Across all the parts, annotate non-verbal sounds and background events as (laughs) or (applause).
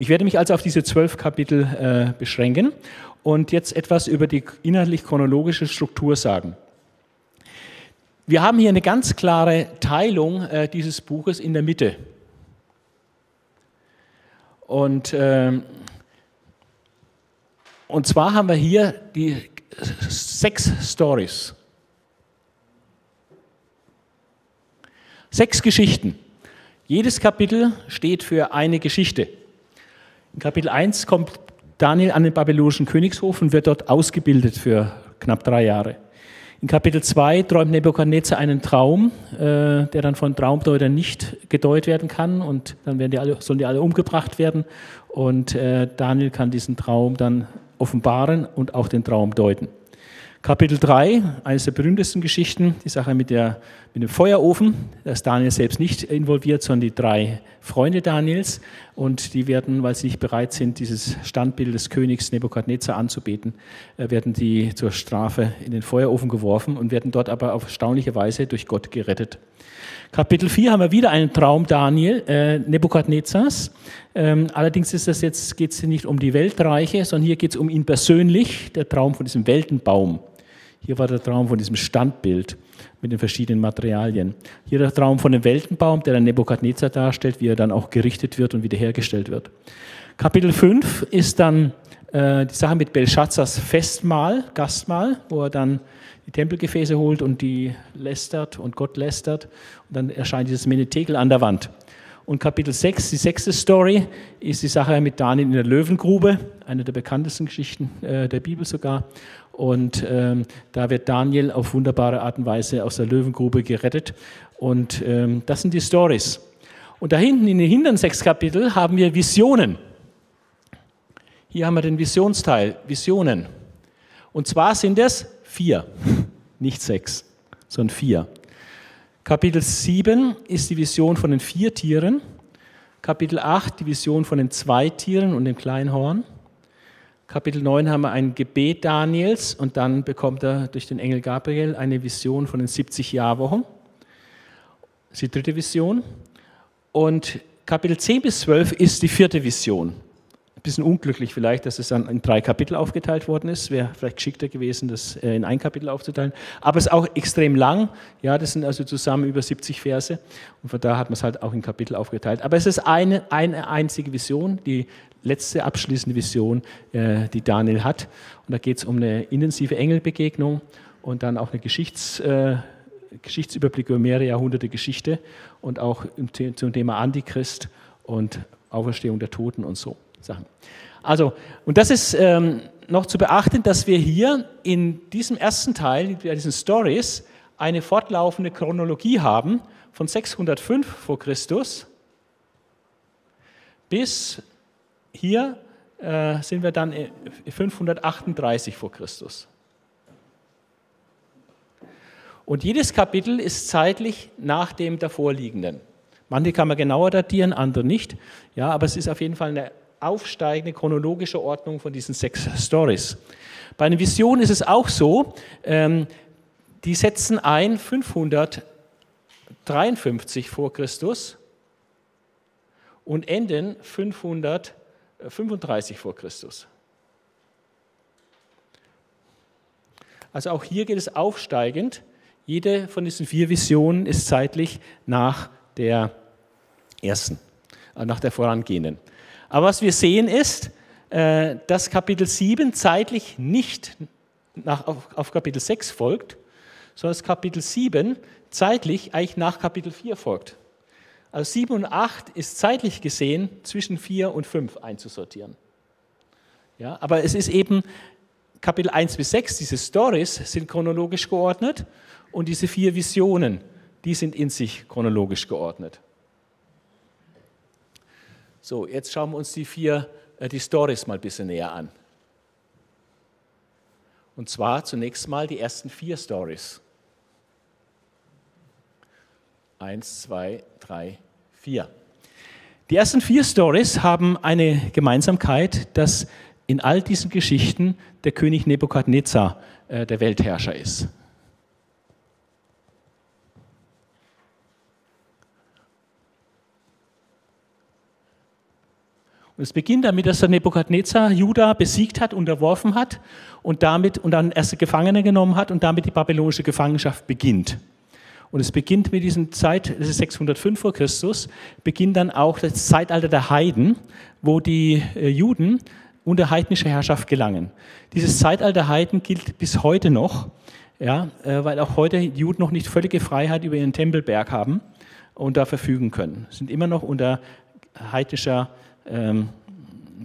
Ich werde mich also auf diese zwölf Kapitel äh, beschränken und jetzt etwas über die inhaltlich-chronologische Struktur sagen. Wir haben hier eine ganz klare Teilung äh, dieses Buches in der Mitte. Und, äh, und zwar haben wir hier die sechs Stories. Sechs Geschichten. Jedes Kapitel steht für eine Geschichte. In Kapitel 1 kommt Daniel an den babylonischen Königshof und wird dort ausgebildet für knapp drei Jahre. In Kapitel 2 träumt Nebuchadnezzar einen Traum, äh, der dann von Traumdeutern nicht gedeutet werden kann und dann werden die alle, sollen die alle umgebracht werden und äh, Daniel kann diesen Traum dann offenbaren und auch den Traum deuten. Kapitel 3, eines der berühmtesten Geschichten, die Sache mit, der, mit dem Feuerofen. Da ist Daniel selbst nicht involviert, sondern die drei Freunde Daniels. Und die werden, weil sie nicht bereit sind, dieses Standbild des Königs Nebukadnezar anzubeten, äh, werden die zur Strafe in den Feuerofen geworfen und werden dort aber auf erstaunliche Weise durch Gott gerettet. Kapitel 4 haben wir wieder einen Traum Daniel, äh, Nebukadnezars. Ähm, allerdings ist das jetzt, geht es nicht um die Weltreiche, sondern hier geht es um ihn persönlich, der Traum von diesem Weltenbaum. Hier war der Traum von diesem Standbild mit den verschiedenen Materialien. Hier der Traum von dem Weltenbaum, der dann Nebukadnezar darstellt, wie er dann auch gerichtet wird und wiederhergestellt wird. Kapitel 5 ist dann äh, die Sache mit Belshazzars Festmahl, Gastmahl, wo er dann die Tempelgefäße holt und die lästert und Gott lästert. Und dann erscheint dieses Menetekel an der Wand. Und Kapitel 6, die sechste Story, ist die Sache mit Daniel in der Löwengrube, eine der bekanntesten Geschichten äh, der Bibel sogar. Und ähm, da wird Daniel auf wunderbare Art und Weise aus der Löwengrube gerettet. Und ähm, das sind die Stories. Und da hinten in den hinteren sechs Kapitel haben wir Visionen. Hier haben wir den Visionsteil, Visionen. Und zwar sind es vier, (laughs) nicht sechs, sondern vier. Kapitel 7 ist die Vision von den vier Tieren. Kapitel 8 die Vision von den zwei Tieren und dem kleinen Horn. Kapitel 9 haben wir ein Gebet Daniels und dann bekommt er durch den Engel Gabriel eine Vision von den 70 Jahrwochen. Das ist die dritte Vision. Und Kapitel 10 bis 12 ist die vierte Vision. Bisschen unglücklich vielleicht, dass es dann in drei Kapitel aufgeteilt worden ist. Wäre vielleicht geschickter gewesen, das äh, in ein Kapitel aufzuteilen. Aber es ist auch extrem lang. Ja, das sind also zusammen über 70 Verse. Und von da hat man es halt auch in Kapitel aufgeteilt. Aber es ist eine, eine einzige Vision, die letzte abschließende Vision, äh, die Daniel hat. Und da geht es um eine intensive Engelbegegnung und dann auch eine Geschichts, äh, Geschichtsüberblick über mehrere Jahrhunderte Geschichte und auch zum Thema Antichrist und Auferstehung der Toten und so. Sachen. Also, und das ist ähm, noch zu beachten, dass wir hier in diesem ersten Teil, bei diesen Stories, eine fortlaufende Chronologie haben von 605 vor Christus bis hier äh, sind wir dann 538 vor Christus. Und jedes Kapitel ist zeitlich nach dem davorliegenden. Manche kann man genauer datieren, andere nicht. Ja, aber es ist auf jeden Fall eine aufsteigende chronologische Ordnung von diesen sechs Stories. Bei einer Vision ist es auch so, ähm, die setzen ein 553 vor Christus und enden 535 vor Christus. Also auch hier geht es aufsteigend. Jede von diesen vier Visionen ist zeitlich nach der ersten, äh, nach der vorangehenden. Aber was wir sehen ist, äh, dass Kapitel 7 zeitlich nicht nach, auf, auf Kapitel 6 folgt, sondern dass Kapitel 7 zeitlich eigentlich nach Kapitel 4 folgt. Also 7 und 8 ist zeitlich gesehen zwischen 4 und 5 einzusortieren. Ja, aber es ist eben Kapitel 1 bis 6, diese Stories sind chronologisch geordnet und diese vier Visionen, die sind in sich chronologisch geordnet. So, jetzt schauen wir uns die vier, äh, die Stories mal ein bisschen näher an. Und zwar zunächst mal die ersten vier Stories. Eins, zwei, drei, vier. Die ersten vier Stories haben eine Gemeinsamkeit, dass in all diesen Geschichten der König Nebukadnezar äh, der Weltherrscher ist. Und es beginnt damit, dass der Nebukadnezar Juda besiegt hat, unterworfen hat und damit und dann erste Gefangene genommen hat und damit die babylonische Gefangenschaft beginnt. Und es beginnt mit diesem Zeit, das ist 605 vor Christus, beginnt dann auch das Zeitalter der Heiden, wo die äh, Juden unter heidnische Herrschaft gelangen. Dieses Zeitalter der Heiden gilt bis heute noch, ja, äh, weil auch heute Juden noch nicht völlige Freiheit über ihren Tempelberg haben und da verfügen können. Sind immer noch unter heidnischer ähm,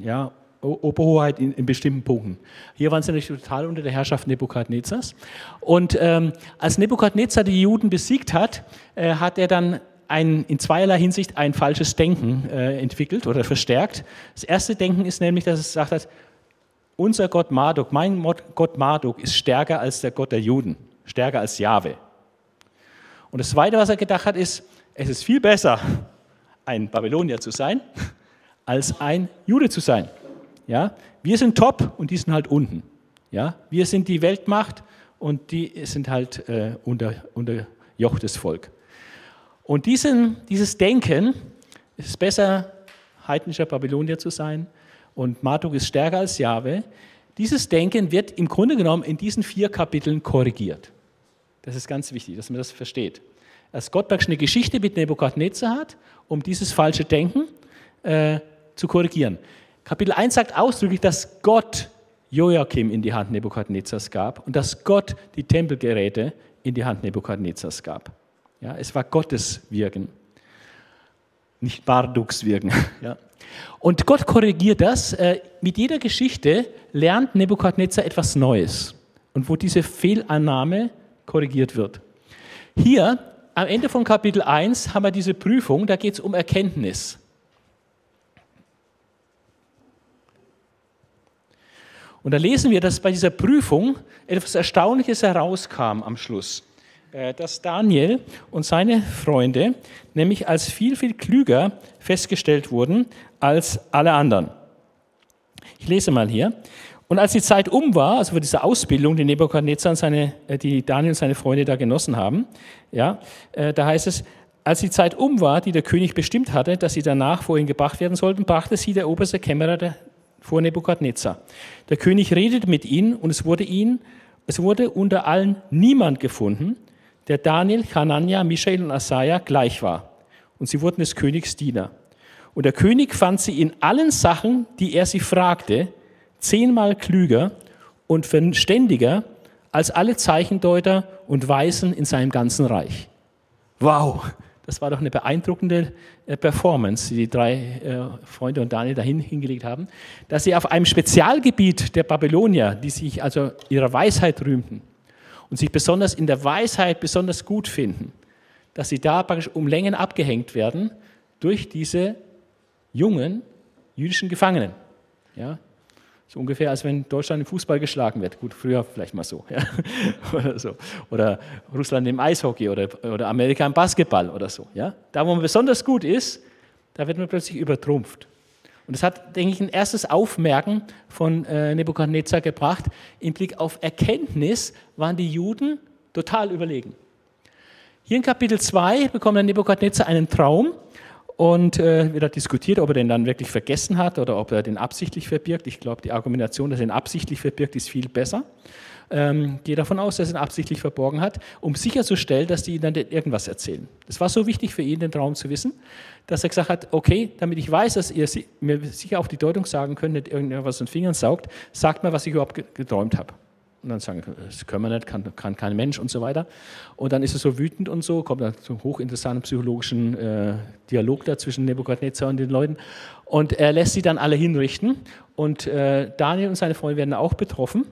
ja, Oberhoheit in, in, bestimmten Punkten. Hier waren sie natürlich total unter der Herrschaft Nebukadnezars. Und ähm, als Nebukadnezar die Juden besiegt hat, äh, hat er dann ein, in zweierlei Hinsicht ein falsches Denken äh, entwickelt oder verstärkt. Das erste Denken ist nämlich, dass es gesagt hat, unser Gott Marduk, mein Gott Marduk ist stärker als der Gott der Juden, stärker als Jahwe. Und das Zweite, was er gedacht hat, ist, es ist viel besser, ein Babylonier zu sein, als ein Jude zu sein. Ja? Wir sind top und die sind halt unten. Ja? Wir sind die Weltmacht und die sind halt äh, unter, unterjochtes Volk. Und diesen, dieses Denken, es ist besser, heidnischer Babylonier zu sein und Marduk ist stärker als Jahwe, dieses Denken wird im Grunde genommen in diesen vier Kapiteln korrigiert. Das ist ganz wichtig, dass man das versteht. Dass Gott praktisch eine Geschichte mit Nebukadnezar hat, um dieses falsche Denken äh, zu korrigieren. Kapitel 1 sagt ausdrücklich, dass Gott Joachim in die Hand Nebukadnezars gab und dass Gott die Tempelgeräte in die Hand Nebukadnezars gab. Ja, es war Gottes Wirken, nicht Barduks Wirken. (laughs) Ja. Und Gott korrigiert das. Äh, mit jeder Geschichte lernt Nebukadnezar etwas Neues und wo diese Fehlannahme korrigiert wird. Hier am Ende von Kapitel 1 haben wir diese Prüfung, da geht es um Erkenntnis. Und da lesen wir, dass bei dieser Prüfung etwas Erstaunliches herauskam am Schluss. Äh, dass Daniel und seine Freunde nämlich als viel, viel klüger festgestellt wurden als alle anderen. Ich lese mal hier. Und als die Zeit um war, also für diese Ausbildung, die Nebuchadnezzar und seine, äh, die Daniel und seine Freunde da genossen haben, ja, äh, da heißt es, als die Zeit um war, die der König bestimmt hatte, dass sie danach vor ihn gebracht werden sollten, brachte sie der oberste Kämmerer der vor Nebukadnezar. Der König redet mit ihnen und es wurde ihn, es wurde unter allen niemand gefunden, der Daniel, Hanania, Michael und Asaja gleich war. Und sie wurden des Königs Diener. Und der König fand sie in allen Sachen, die er sie fragte, zehnmal klüger und verständiger als alle Zeichendeuter und Weisen in seinem ganzen Reich. Wow, das war doch eine beeindruckende äh, Performance, die die drei äh, Freunde und Daniel dahin hingelegt haben, dass sie auf einem Spezialgebiet der Babylonier, die sich also ihrer Weisheit rühmten und sich besonders in der Weisheit besonders gut finden, dass sie da praktisch um Längen abgehängt werden durch diese jungen jüdischen Gefangenen. Ja, so ungefähr, als wenn Deutschland im Fußball geschlagen wird. Gut, früher vielleicht mal so. Ja. (laughs) oder, so. oder Russland im Eishockey oder, oder Amerika im Basketball oder so. Ja. Da, wo man besonders gut ist, da wird man plötzlich übertrumpft. Und das hat, denke ich, ein erstes Aufmerken von äh, Nebukadnezar gebracht. Im Blick auf Erkenntnis waren die Juden total überlegen. Hier in Kapitel 2 bekommt Nebukadnezar einen Traum und äh, wird diskutiert, ob er den dann wirklich vergessen hat oder ob er den absichtlich verbirgt. Ich glaube, die Argumentation, dass er ihn absichtlich verbirgt, ist viel besser. Ähm, gehe davon aus, dass er ihn absichtlich verborgen hat, um sicherzustellen, dass die ihm dann irgendwas erzählen. Das war so wichtig für ihn, den Traum zu wissen, dass er gesagt hat, okay, damit ich weiß, dass ihr mir sicher auf die Deutung sagen könnt, nicht irgendwas in den Fingern saugt, sagt mir, was ich überhaupt geträumt habe. Und dann sagen, das können wir nicht, kann, kann kein Mensch und so weiter. Und dann ist er so wütend und so, kommt dann zum hochinteressanten psychologischen äh, Dialog da zwischen Nebukadnezar und den Leuten. Und er lässt sie dann alle hinrichten. Und äh, Daniel und seine Freunde werden auch betroffen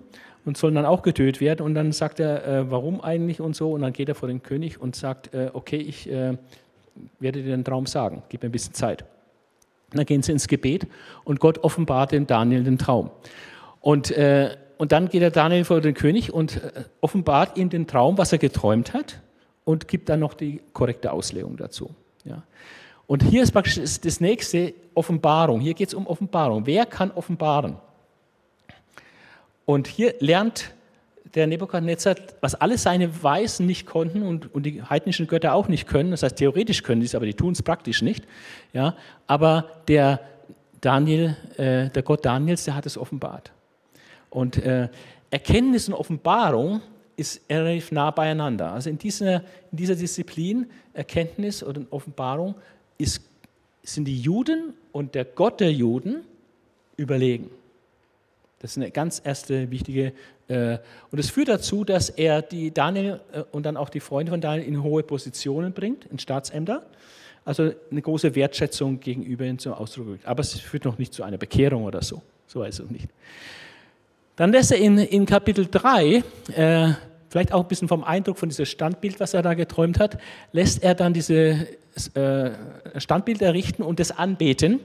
und sollen dann auch getötet werden. Und dann sagt er, äh, warum eigentlich und so. Und dann geht er vor den König und sagt, äh, okay, ich äh, werde dir den Traum sagen, gib mir ein bisschen Zeit. Und dann gehen sie ins Gebet und Gott offenbart dem Daniel den Traum. Und äh, und dann geht der Daniel vor den König und äh, offenbart ihm den Traum, was er geträumt hat und gibt dann noch die korrekte Auslegung dazu. Ja. Und hier ist praktisch das nächste Offenbarung. Hier geht es um Offenbarung. Wer kann offenbaren? Und hier lernt der Nebukadnezar, was alle seine Weisen nicht konnten und, und die heidnischen Götter auch nicht können. Das heißt, theoretisch können sie es, aber die tun es praktisch nicht. Ja, aber der Daniel, äh, der Gott Daniels, der hat es offenbart. Und äh, Erkenntnis und Offenbarung ist relativ nah beieinander. Also in dieser, in dieser Disziplin, Erkenntnis oder Offenbarung, ist, sind die Juden und der Gott der Juden überlegen. Das ist eine ganz erste wichtige. Äh, und es führt dazu, dass er die Daniel äh, und dann auch die Freunde von Daniel in hohe Positionen bringt, in Staatsämter. Also eine große Wertschätzung gegenüber ihm zum Ausdruck bringt. Aber es führt noch nicht zu einer Bekehrung oder so. So ist es nicht. Dann lässt er in, in Kapitel 3, äh, vielleicht auch ein bisschen vom Eindruck von diesem Standbild, was er da geträumt hat, lässt er dann dieses äh, Standbild errichten und das anbeten.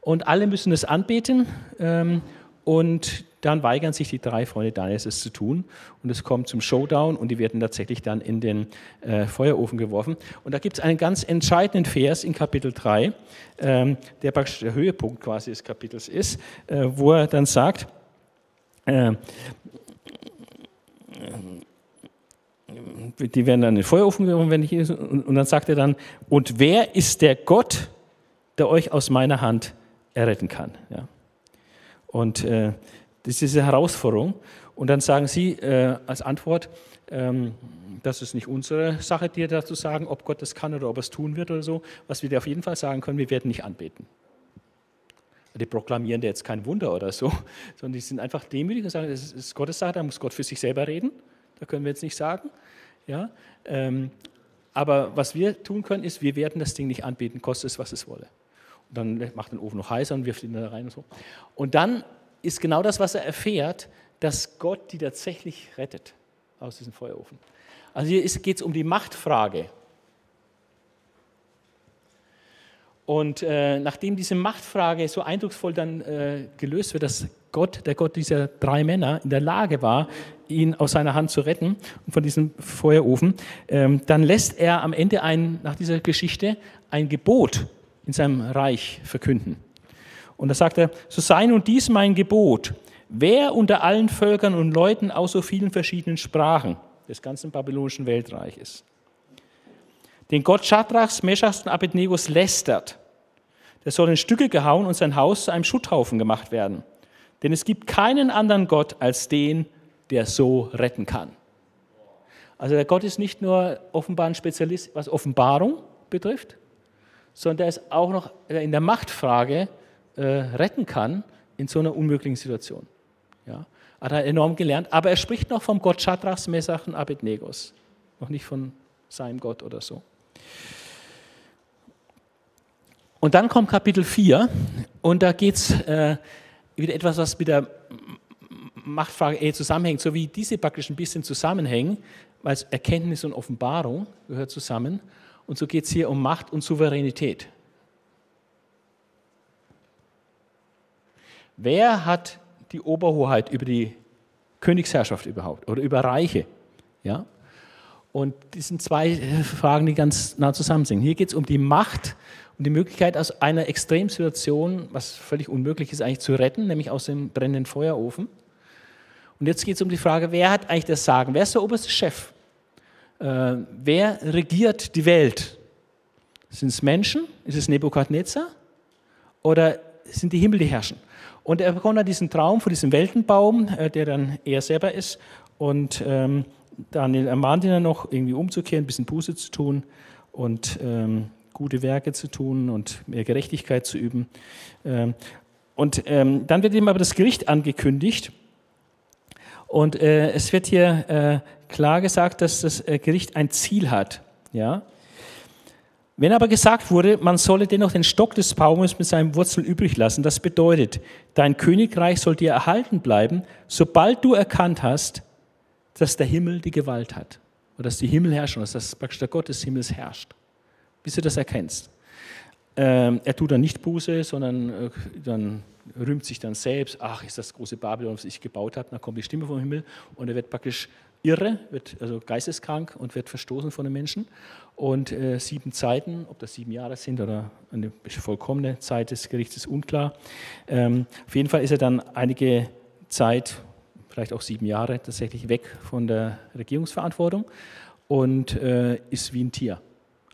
Und alle müssen es anbeten. Ähm, und dann weigern sich die drei Freunde Daniels, es zu tun. Und es kommt zum Showdown und die werden tatsächlich dann in den äh, Feuerofen geworfen. Und da gibt es einen ganz entscheidenden Vers in Kapitel 3, ähm, der praktisch der Höhepunkt quasi des Kapitels ist, äh, wo er dann sagt, äh, die werden dann in den Feuerofen geworfen, wenn ich hier, und dann sagt er dann, und wer ist der Gott, der euch aus meiner Hand erretten kann? Ja. Und äh, das ist diese Herausforderung. Und dann sagen sie äh, als Antwort, ähm, das ist nicht unsere Sache, dir dazu sagen, ob Gott das kann oder ob er es tun wird oder so. Was wir dir auf jeden Fall sagen können, wir werden nicht anbeten. Die proklamieren jetzt kein Wunder oder so, (laughs) sondern die sind einfach demütig und sagen, das ist Gottes Sache, da muss Gott für sich selber reden. Da können wir jetzt nicht sagen. Ja? Ähm, aber was wir tun können, ist, wir werden das Ding nicht anbeten, koste es, was es wolle dann macht den Ofen noch heißer und wirft ihn da rein und so. Und dann ist genau das, was er erfährt, dass Gott die tatsächlich rettet aus diesem Feuerofen. Also hier geht es um die Machtfrage. Und äh, nachdem diese Machtfrage so eindrucksvoll dann äh, gelöst wird, dass Gott, der Gott dieser drei Männer, in der Lage war, ihn aus seiner Hand zu retten von diesem Feuerofen, ähm, dann lässt er am Ende ein, nach dieser Geschichte ein Gebot in seinem Reich verkünden. Und da sagt er, so sei nun dies mein Gebot. Wer unter allen Völkern und Leuten aus so vielen verschiedenen Sprachen des ganzen babylonischen Weltreiches den Gott Schadrachs, Meschachs und Abednegos lästert, der soll in Stücke gehauen und sein Haus zu einem Schutthaufen gemacht werden. Denn es gibt keinen anderen Gott als den, der so retten kann. Also der Gott ist nicht nur offenbar ein Spezialist, was Offenbarung betrifft, sondern der ist auch noch in der Machtfrage äh, retten kann in so einer unmöglichen Situation. Ja, hat er enorm gelernt, aber er spricht noch vom Gott Shadrachs, Mesach und Abednegos, noch nicht von seinem Gott oder so. Und dann kommt Kapitel 4 und da geht es äh, wieder etwas, was mit der Machtfrage eher zusammenhängt, so wie diese praktisch ein bisschen zusammenhängen, weil Erkenntnis und Offenbarung gehört zusammen. Und so geht es hier um Macht und Souveränität. Wer hat die Oberhoheit über die Königsherrschaft überhaupt oder über Reiche? Ja? Und das sind zwei Fragen, die ganz nah zusammen sind. Hier geht es um die Macht und die Möglichkeit, aus einer Extremsituation, was völlig unmöglich ist, eigentlich zu retten, nämlich aus dem brennenden Feuerofen. Und jetzt geht es um die Frage, wer hat eigentlich das Sagen? Wer ist der oberste Chef? Äh, wer regiert die Welt? Sind es Menschen? Ist es Nebukadnezar? Oder sind die Himmel, die herrschen? Und er bekommt dann diesen Traum von diesem Weltenbaum, äh, der dann er selber ist. Und ähm, Daniel ermahnt ihn dann noch, irgendwie umzukehren, ein bisschen Buße zu tun und ähm, gute Werke zu tun und mehr Gerechtigkeit zu üben. Ähm, und ähm, dann wird ihm aber das Gericht angekündigt. Und äh, es wird hier äh, klar gesagt, dass das äh, Gericht ein Ziel hat. Ja? Wenn aber gesagt wurde, man solle dennoch den Stock des Baumes mit seinen Wurzeln übrig lassen, das bedeutet, dein Königreich soll dir erhalten bleiben, sobald du erkannt hast, dass der Himmel die Gewalt hat. Oder dass die Himmel herrschen, dass praktisch der Gott des Himmels herrscht. Bis du das erkennst. Ähm, er tut dann nicht Buße, sondern äh, dann rühmt sich dann selbst, ach, ist das große Babylon, was ich gebaut habe, dann kommt die Stimme vom Himmel und er wird praktisch irre, wird also geisteskrank und wird verstoßen von den Menschen. Und äh, sieben Zeiten, ob das sieben Jahre sind oder eine vollkommene Zeit des Gerichts, ist unklar. Ähm, auf jeden Fall ist er dann einige Zeit, vielleicht auch sieben Jahre, tatsächlich weg von der Regierungsverantwortung und äh, ist wie ein Tier.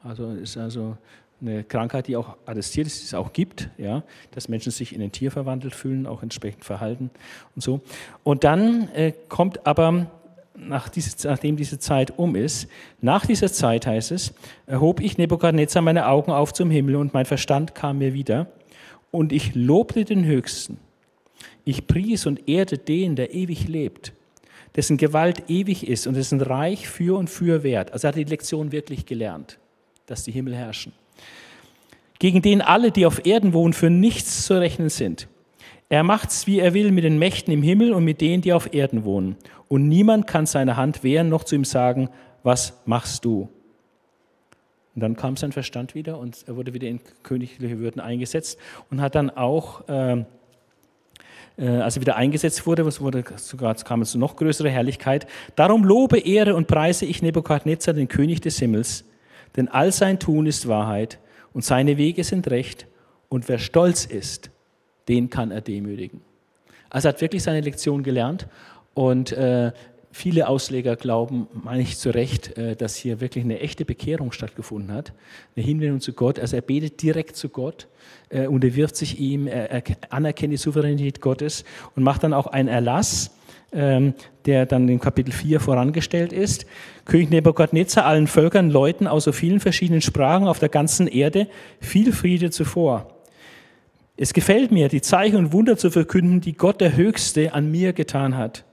Also ist also eine Krankheit, die auch attestiert ist, die es auch gibt, ja, dass Menschen sich in ein Tier verwandelt fühlen, auch entsprechend verhalten und so. Und dann äh, kommt aber, nach diese, nachdem diese Zeit um ist, nach dieser Zeit heißt es, erhob ich Nebukadnezar meine Augen auf zum Himmel und mein Verstand kam mir wieder und ich lobte den Höchsten. Ich pries und ehrte den, der ewig lebt, dessen Gewalt ewig ist und dessen Reich für und für wert. Also er hat die Lektion wirklich gelernt, dass die Himmel herrschen gegen den alle, die auf Erden wohnen, für nichts zu rechnen sind. Er macht's, wie er will, mit den Mächten im Himmel und mit denen, die auf Erden wohnen. Und niemand kann seine Hand wehren, noch zu ihm sagen, was machst du? Und dann kam sein Verstand wieder und er wurde wieder in königliche Würden eingesetzt und hat dann auch, äh, als er wieder eingesetzt wurde, es wurde sogar kam es zu noch größerer Herrlichkeit, darum lobe, ehre und preise ich Nebukadnezar, den König des Himmels, denn all sein Tun ist Wahrheit und seine Wege sind recht und wer stolz ist, den kann er demütigen. Also er hat wirklich seine Lektion gelernt und äh, viele Ausleger glauben, meine ich zu Recht, äh, dass hier wirklich eine echte Bekehrung stattgefunden hat, eine Hinwendung zu Gott. Also er betet direkt zu Gott, äh, unterwirft sich ihm, er, er anerkennt die Souveränität Gottes und macht dann auch einen Erlass, ähm, der dann in Kapitel 4 vorangestellt ist. König Nebukadnezar allen Völkern, Leuten aus so vielen verschiedenen Sprachen auf der ganzen Erde viel Friede zuvor. Es gefällt mir, die Zeichen und Wunder zu verkünden, die Gott der Höchste an mir getan hat.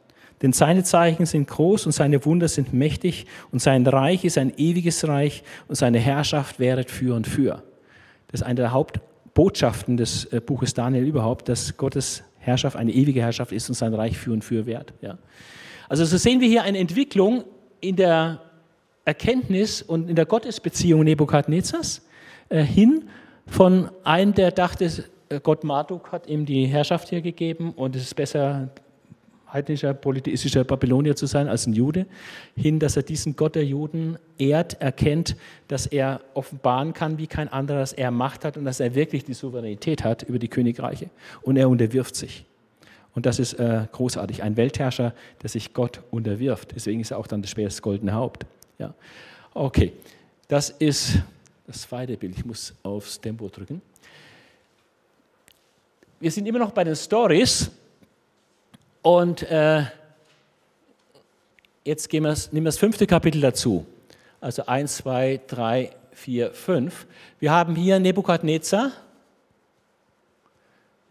Denn seine Zeichen sind groß und seine Wunder sind mächtig und sein Reich ist ein ewiges Reich und seine Herrschaft wäret für und für. Das ist eine der Hauptbotschaften des äh, Buches Daniel überhaupt, dass Gottes Herrschaft eine ewige Herrschaft ist und sein Reich für und für wert. Ja. Also so sehen wir hier eine Entwicklung in der Erkenntnis und in der Gottesbeziehung Nebukadnezars äh, hin von einem, der dachte, äh, Gott Marduk hat ihm die Herrschaft hier gegeben und es ist besser, heidnischer, polytheistischer Babylonier zu sein als ein Jude, hin, dass er diesen Gott der Juden ehrt, erkennt, dass er offenbaren kann wie kein anderer, dass er Macht hat und dass er wirklich die Souveränität hat über die Königreiche. Und er unterwirft sich. Und das ist äh, großartig. Ein Weltherrscher, der sich Gott unterwirft. Deswegen ist er auch dann das späteste goldene Haupt. Ja. Okay, das ist das zweite Bild. Ich muss aufs Tempo drücken. Wir sind immer noch bei den Stories. Und äh, jetzt gehen wir, nehmen wir das fünfte Kapitel dazu. Also 1, 2, 3, 4, 5. Wir haben hier Nebukadnezar,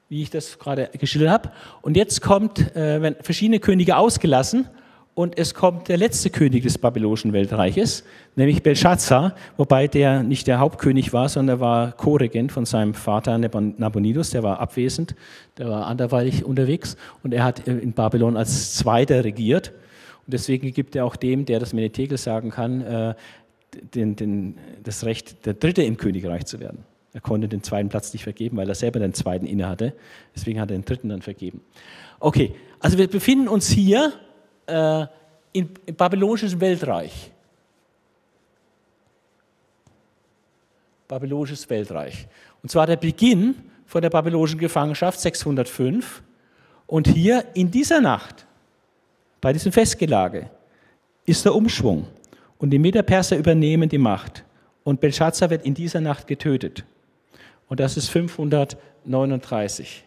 wie ich das gerade geschildert habe. Und jetzt kommt, äh, werden verschiedene Könige ausgelassen und es kommt der letzte König des babylonischen Weltreiches, nämlich Belshazzar, wobei der nicht der Hauptkönig war, sondern er war Co-Regent von seinem Vater Nabonidus, der war abwesend, der war anderweitig unterwegs und er hat in Babylon als Zweiter regiert. Und deswegen gibt er auch dem, der das Menetekel sagen kann, äh, den, den, das Recht, der Dritte im Königreich zu werden. Er konnte den zweiten Platz nicht vergeben, weil er selber den zweiten inne hatte. Deswegen hat er den dritten dann vergeben. Okay, also wir befinden uns hier äh, im, im babylonischen Weltreich. Babylonisches Weltreich. Und zwar der Beginn von der babylonischen Gefangenschaft 605. Und hier in dieser Nacht, bei diesem Festgelage, ist der Umschwung. Und die Medo-Perser übernehmen die Macht. Und Belshazzar wird in dieser Nacht getötet. Und das ist 539.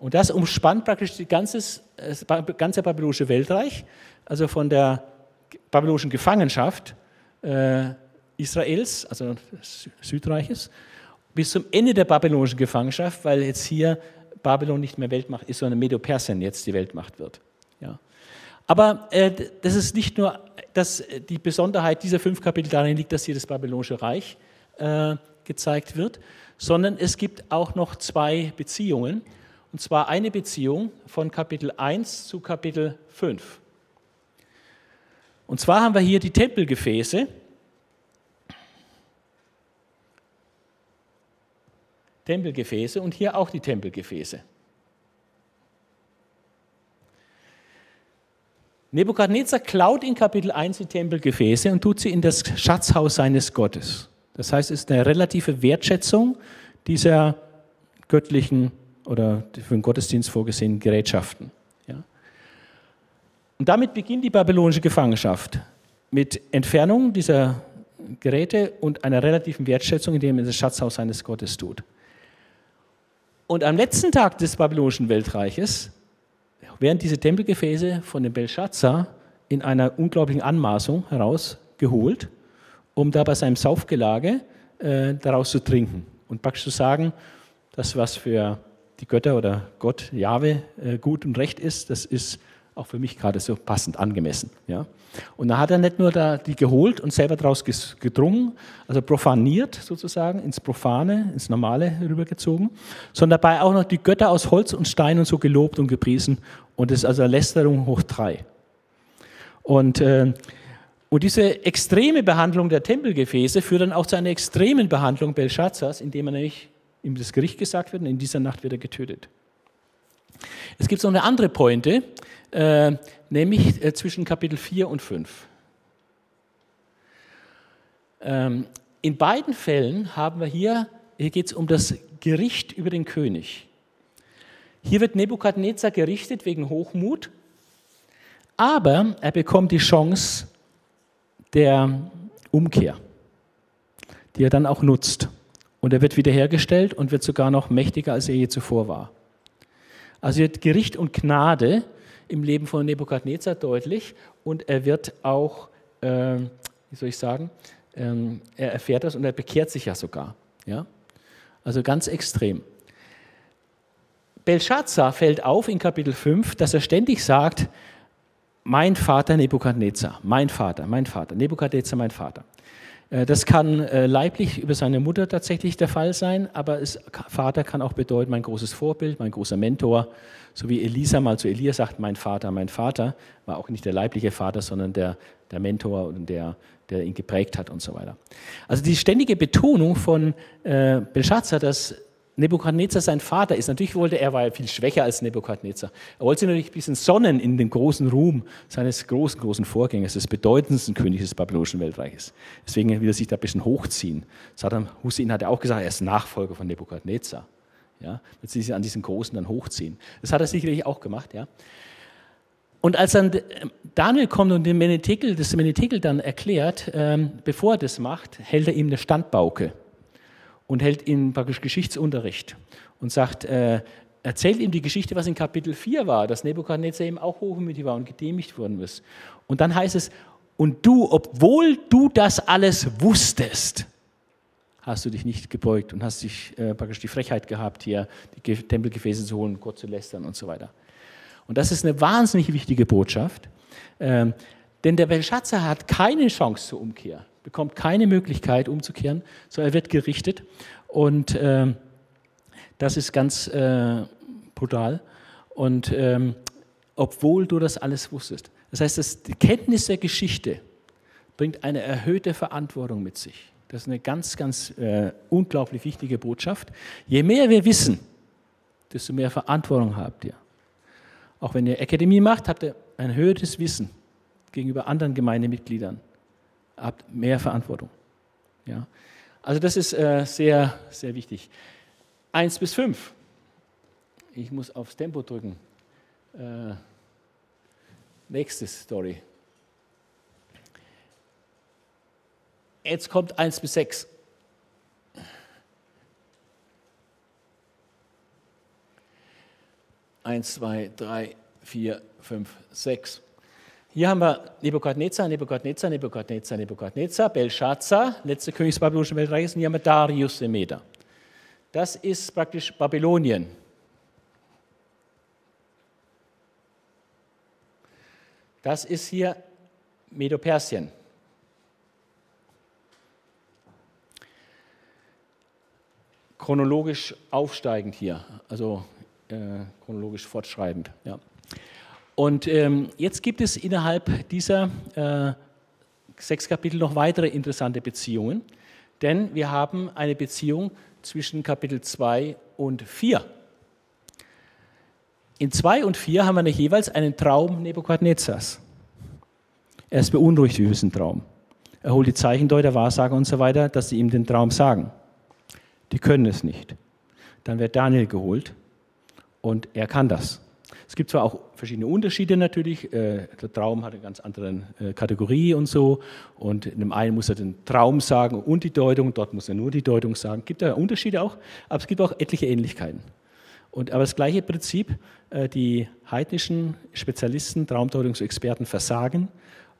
Und das umspannt praktisch das ganze, das ganze babylonische Weltreich, also von der babylonischen Gefangenschaft äh, Israels, also Südreiches, bis zum Ende der babylonischen Gefangenschaft, weil jetzt hier Babylon nicht mehr Weltmacht ist, sondern Medo-Persien jetzt die Weltmacht wird. Ja. Aber äh, das ist nicht nur, dass die Besonderheit dieser fünf Kapitel darin liegt, dass hier das babylonische Reich äh, gezeigt wird, sondern es gibt auch noch zwei Beziehungen. Und zwar eine Beziehung von Kapitel 1 zu Kapitel 5. Und zwar haben wir hier die Tempelgefäße. Tempelgefäße und hier auch die Tempelgefäße. Nebukadnezar klaut in Kapitel 1 die Tempelgefäße und tut sie in das Schatzhaus seines Gottes. Das heißt, es ist eine relative Wertschätzung dieser göttlichen oder für den Gottesdienst vorgesehenen Gerätschaften. Ja. Und damit beginnt die babylonische Gefangenschaft mit Entfernung dieser Geräte und einer relativen Wertschätzung, indem er das Schatzhaus seines Gottes tut. Und am letzten Tag des babylonischen Weltreiches werden diese Tempelgefäße von dem Belshazzar in einer unglaublichen Anmaßung herausgeholt, um da bei seinem Saufgelage äh, daraus zu trinken. Und praktisch zu sagen, das, was für die Götter oder Gott, Jahwe, äh, gut und recht ist, das ist auch für mich gerade so passend angemessen. Ja? Und da hat er nicht nur da die geholt und selber daraus gedrungen, also profaniert sozusagen, ins Profane, ins Normale rübergezogen, sondern dabei auch noch die Götter aus Holz und Stein und so gelobt und gepriesen. Und das ist also Lästerung hoch drei. Und, äh, und diese extreme Behandlung der Tempelgefäße führt dann auch zu einer extremen Behandlung Belshazzars, indem er nämlich ihm das Gericht gesagt wird und in dieser Nacht wird er getötet. Es gibt noch eine andere Pointe, äh, nämlich äh, zwischen Kapitel 4 und 5. Ähm, in beiden Fällen haben wir hier, hier geht es um das Gericht über den König. Hier wird Nebukadnezar gerichtet wegen Hochmut, aber er bekommt die Chance der Umkehr, die er dann auch nutzt. Und er wird wiederhergestellt und wird sogar noch mächtiger, als er je zuvor war. Also wird Gericht und Gnade im Leben von Nebukadnezar deutlich und er wird auch, äh, wie soll ich sagen, ähm, er erfährt das und er bekehrt sich ja sogar. Ja? Also ganz extrem. Belshazzar fällt auf in Kapitel 5, dass er ständig sagt, mein Vater Nebukadnezar, mein Vater, mein Vater, Nebukadnezar, mein Vater. Äh, das kann äh, leiblich über seine Mutter tatsächlich der Fall sein, aber es, Vater kann auch bedeuten, mein großes Vorbild, mein großer Mentor, so wie Elisa mal zu Elia sagt, mein Vater, mein Vater, war auch nicht der leibliche Vater, sondern der, der Mentor und der, der ihn geprägt hat und so weiter. Also die ständige Betonung von äh, Belshazzar, dass Nebukadnezar sein Vater ist. Natürlich wollte er, war ja viel schwächer als Nebukadnezar. Er wollte sich natürlich ein bisschen sonnen in den großen Ruhm seines großen, großen Vorgängers, des bedeutendsten Königs des babylonischen Weltreiches. Deswegen will er sich da ein bisschen hochziehen. Saddam Hussein hat ja auch gesagt, er ist Nachfolger von Nebukadnezar. Ja, wird sich an diesen Großen dann hochziehen. Das hat er sicherlich auch gemacht. Ja. Und als dann Daniel kommt und den Menetekel, das Menetekel dann erklärt, ähm, bevor er das macht, hält er ihm eine Standbauke und hält ihm praktisch Geschichtsunterricht und sagt, äh, erzählt ihm die Geschichte, was in Kapitel 4 war, dass Nebukadnezar eben auch hochmütig war und gedemütigt worden ist. Und dann heißt es, und du, obwohl du das alles wusstest, hast du dich nicht gebeugt und hast dich äh, praktisch die Frechheit gehabt, hier die Tempelgefäße zu holen, Gott zu lästern und so weiter. Und das ist eine wahnsinnig wichtige Botschaft, ähm, denn der Belshazzar hat keine Chance zur Umkehr bekommt keine Möglichkeit umzukehren, sondern er wird gerichtet. Und äh, das ist ganz äh, brutal. Und ähm, obwohl du das alles wusstest. Das heißt, das, die Kenntnis der Geschichte bringt eine erhöhte Verantwortung mit sich. Das ist eine ganz, ganz äh, unglaublich wichtige Botschaft. Je mehr wir wissen, desto mehr Verantwortung habt ihr. Auch wenn ihr Akademie macht, habt ihr ein erhöhtes Wissen gegenüber anderen Gemeindemitgliedern habt mehr Verantwortung. Ja? Also das ist äh, sehr, sehr wichtig. Eins bis fünf. Ich muss aufs Tempo drücken. Äh, nächste Story. Jetzt kommt eins bis sechs. Eins, zwei, drei, vier, fünf, sechs. Hier haben wir Nebukadnezar, Nebukadnezar, Nebukadnezar, Nebukadnezar, Belshazzar, letzte König des babylonischen Weltreiches, und hier haben wir Darius der Meder. Das ist praktisch Babylonien. Das ist hier Medo-Persien. Chronologisch aufsteigend hier, also äh, chronologisch fortschreibend. Ja. Und ähm, jetzt gibt es innerhalb dieser äh, sechs Kapitel noch weitere interessante Beziehungen, denn wir haben eine Beziehung zwischen Kapitel 2 und 4. In 2 und 4 haben wir jeweils einen Traum Nebukadnezars. Er ist beunruhigt über diesen Traum. Er holt die Zeichendeuter, Wahrsager und so weiter, dass sie ihm den Traum sagen. Die können es nicht. Dann wird Daniel geholt und er kann das. Es gibt zwar auch verschiedene Unterschiede natürlich. Äh, der Traum hat eine ganz andere äh, Kategorie und so. Und in dem einen muss er den Traum sagen und die Deutung, dort muss er nur die Deutung sagen. Es gibt da Unterschiede auch, aber es gibt auch etliche Ähnlichkeiten. Und, aber das gleiche Prinzip, äh, die heidnischen Spezialisten, Traumdeutungsexperten versagen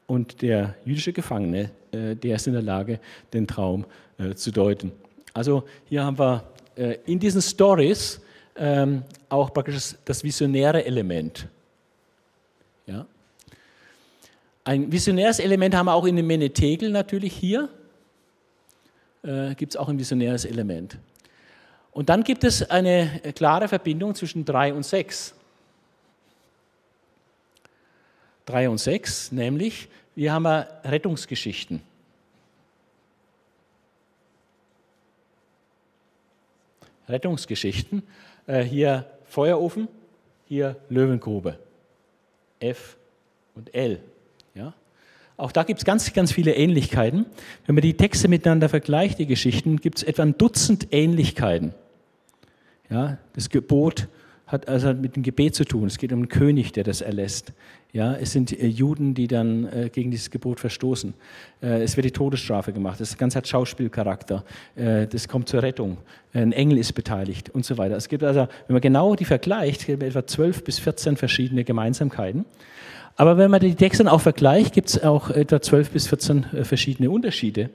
und der jüdische Gefangene, der ist in der Lage, den Traum zu deuten. Also hier haben wir in diesen Stories ähm, auch praktisch das visionäre Element. Ja. Ein visionäres Element haben wir auch in dem Menetegel natürlich hier. Äh, gibt es auch ein visionäres Element. Und dann gibt es eine klare Verbindung zwischen 3 und 6. 3 und 6, nämlich wir haben Rettungsgeschichten. Rettungsgeschichten. Äh, hier Feuerofen, hier Löwengrube. F und L. Ja? Auch da gibt es ganz, ganz viele Ähnlichkeiten. Wenn man die Texte miteinander vergleicht, die Geschichten, gibt es etwa ein Dutzend Ähnlichkeiten. Ja, das Gebot hat also mit dem Gebet zu tun. Es geht um einen König, der das erlässt. Ja, es sind äh, Juden, die dann äh, gegen dieses Gebot verstoßen. Äh, es wird die Todesstrafe gemacht. Das Ganze hat Schauspielcharakter. Das kommt zur Rettung. Ein Engel ist beteiligt und so weiter. Es gibt also, wenn man genau die vergleicht, gibt es etwa 12 bis 14 verschiedene Gemeinsamkeiten. Aber wenn man die Texte auch vergleicht, gibt es auch etwa 12 bis 14 äh, verschiedene Unterschiede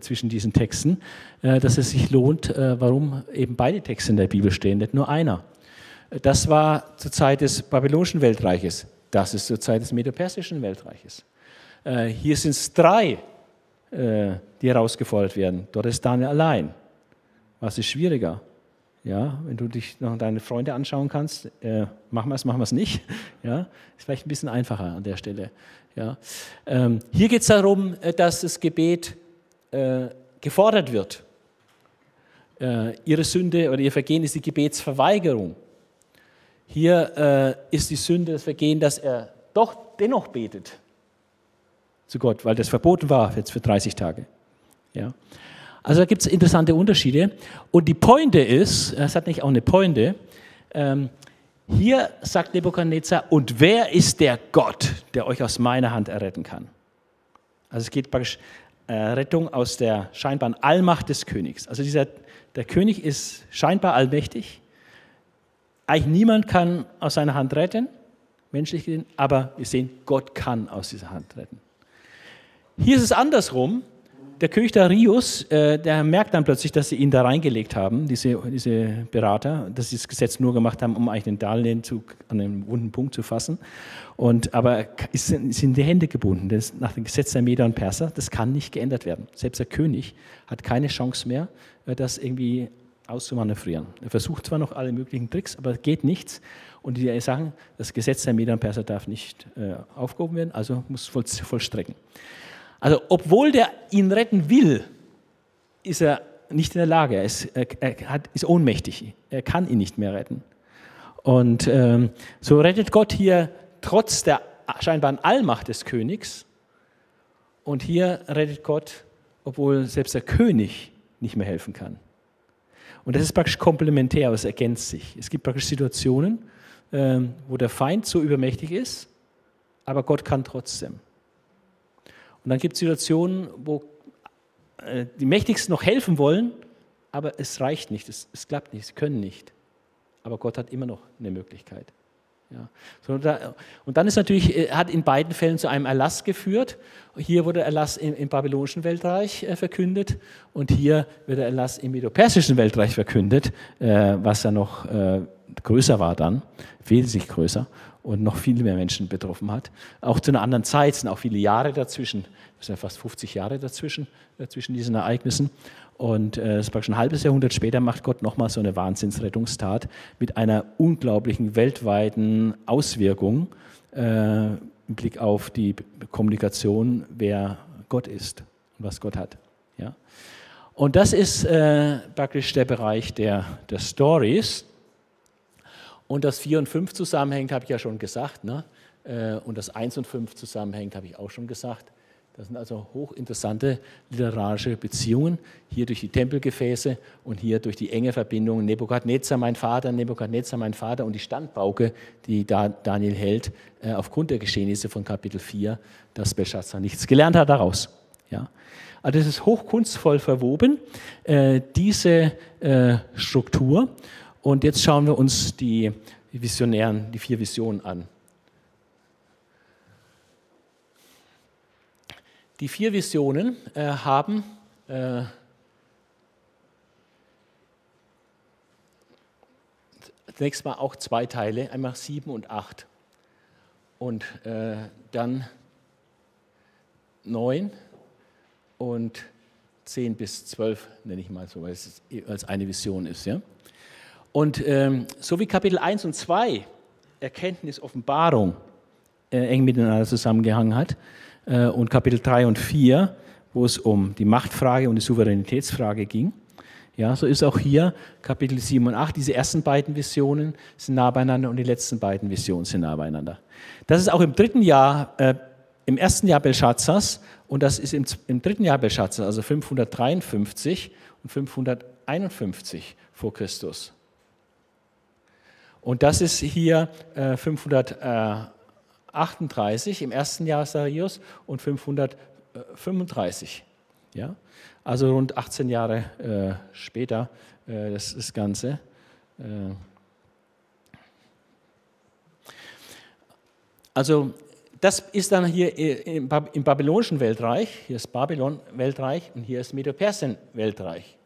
zwischen diesen Texten, dass es sich lohnt, warum eben beide Texte in der Bibel stehen, nicht nur einer. Das war zur Zeit des babylonischen Weltreiches. Das ist zur Zeit des medopersischen Weltreiches. Äh, hier sind es drei, äh, die herausgefordert werden. Dort ist Daniel allein. Was ist schwieriger? Ja, wenn du dich noch deine Freunde anschauen kannst, äh, machen wir es, machen wir es nicht. (laughs) Ja, ist vielleicht ein bisschen einfacher an der Stelle. Ja. Ähm, hier geht es darum, äh, dass das Gebet äh, gefordert wird. Äh, ihre Sünde oder ihr Vergehen ist die Gebetsverweigerung. Hier äh, ist die Sünde das Vergehen, dass er doch dennoch betet zu Gott, weil das verboten war jetzt für 30 Tage. Ja. Also da gibt es interessante Unterschiede. Und die Pointe ist, es hat nicht auch eine Pointe, ähm, hier sagt Nebuchadnezzar, und wer ist der Gott, der euch aus meiner Hand erretten kann? Also es geht praktisch äh, Rettung aus der scheinbaren Allmacht des Königs. Also dieser, der König ist scheinbar allmächtig, eigentlich niemand kann aus seiner Hand retten, menschlich gesehen, aber wir sehen, Gott kann aus dieser Hand retten. Hier ist es andersrum. Der König Darius, äh, der merkt dann plötzlich, dass sie ihn da reingelegt haben, diese, diese Berater, dass sie das Gesetz nur gemacht haben, um eigentlich den Darlehenzug an einem wunden Punkt zu fassen. Und, aber es sind die Hände gebunden. Das nach dem Gesetz der Meder und Perser, das kann nicht geändert werden. Selbst der König hat keine Chance mehr, äh, das irgendwie auszumanövrieren. Er versucht zwar noch alle möglichen Tricks, aber es geht nichts. Und die sagen, das Gesetz der Medien Perser darf nicht äh, aufgehoben werden, also muss voll, vollstrecken. Also, obwohl der ihn retten will, ist er nicht in der Lage. Er ist, er hat, ist ohnmächtig. Er kann ihn nicht mehr retten. Und ähm, so rettet Gott hier trotz der scheinbaren Allmacht des Königs. Und hier rettet Gott, obwohl selbst der König nicht mehr helfen kann. Und das ist praktisch komplementär, aber es ergänzt sich. Es gibt praktisch Situationen, ähm, wo der Feind so übermächtig ist, aber Gott kann trotzdem. Und dann gibt es Situationen, wo äh, die Mächtigsten noch helfen wollen, aber es reicht nicht, es, es klappt nicht, sie können nicht. Aber Gott hat immer noch eine Möglichkeit. Ja. So, da, und dann ist natürlich, äh, hat in beiden Fällen zu einem Erlass geführt. Hier wurde Erlass im, im babylonischen Weltreich äh, verkündet und hier wird der Erlass im medo-persischen Weltreich verkündet, äh, was ja noch äh, größer war dann, wesentlich größer und noch viel mehr Menschen betroffen hat. Auch zu einer anderen Zeit sind auch viele Jahre dazwischen, es sind ja fast 50 Jahre dazwischen, äh, zwischen diesen Ereignissen. Und äh, das praktisch ein halbes Jahrhundert später macht Gott nochmal so eine Wahnsinnsrettungstat mit einer unglaublichen weltweiten Auswirkung äh, im Blick auf die Kommunikation, wer Gott ist und was Gott hat. Ja? Und das ist äh, praktisch der Bereich der, der Stories. Und das 4 und 5 zusammenhängt, habe ich ja schon gesagt. Ne? Äh, und das 1 und 5 zusammenhängt, habe ich auch schon gesagt. Das sind also hochinteressante literarische Beziehungen, hier durch die Tempelgefäße und hier durch die enge Verbindung Nebukadnezar, mein Vater, Nebukadnezar, mein Vater und die Standbauke, die Daniel hält, äh, aufgrund der Geschehnisse von Kapitel 4, dass Belshazzar nichts gelernt hat daraus. Ja. Also das ist hochkunstvoll verwoben, äh, diese Struktur. Und jetzt schauen wir uns die Visionären, die vier Visionen an. Die vier Visionen äh, haben äh, zunächst mal auch zwei Teile, einmal sieben und acht. Und äh, dann neun und zehn bis zwölf, nenne ich mal so, weil es als eine Vision ist. Ja? Und ähm, so wie Kapitel 1 und 2 Erkenntnis, Offenbarung äh, eng miteinander zusammengehangen hat, äh, und Kapitel 3 und 4, wo es um die Machtfrage und die Souveränitätsfrage ging. Ja, so ist auch hier Kapitel 7 und 8. Diese ersten beiden Visionen sind nah beieinander und die letzten beiden Visionen sind nah beieinander. Das ist auch im dritten Jahr, äh, im ersten Jahr Belshazzars und das ist im, im dritten Jahr Belshazzars, also 553 und 551 vor Christus. Und das ist hier äh, 500. Äh, 38 im ersten Jahr Sarius und 535. Ja? Also rund 18 Jahre äh, später äh, das, das Ganze. Äh also das ist dann hier im babylonischen Weltreich, hier ist Babylon-Weltreich und hier ist Medo-Persien-Weltreich.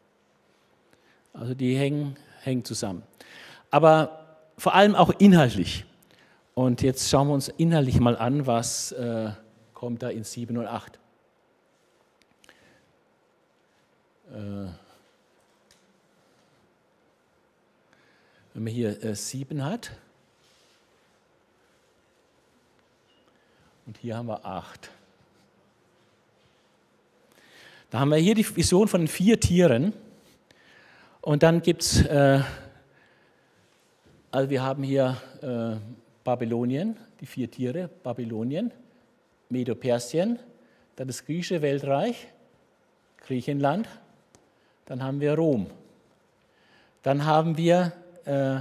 Also die hängen, hängen zusammen. Aber vor allem auch inhaltlich. Und jetzt schauen wir uns inhaltlich mal an, was äh, kommt da in 7 und 8. Äh, wenn man hier äh, 7 hat und hier haben wir 8. Da haben wir hier die Vision von vier Tieren und dann gibt es, äh, also wir haben hier äh, Babylonien, die vier Tiere, Babylonien, Medo-Persien, dann das griechische Weltreich, Griechenland, dann haben wir Rom. Dann haben wir äh,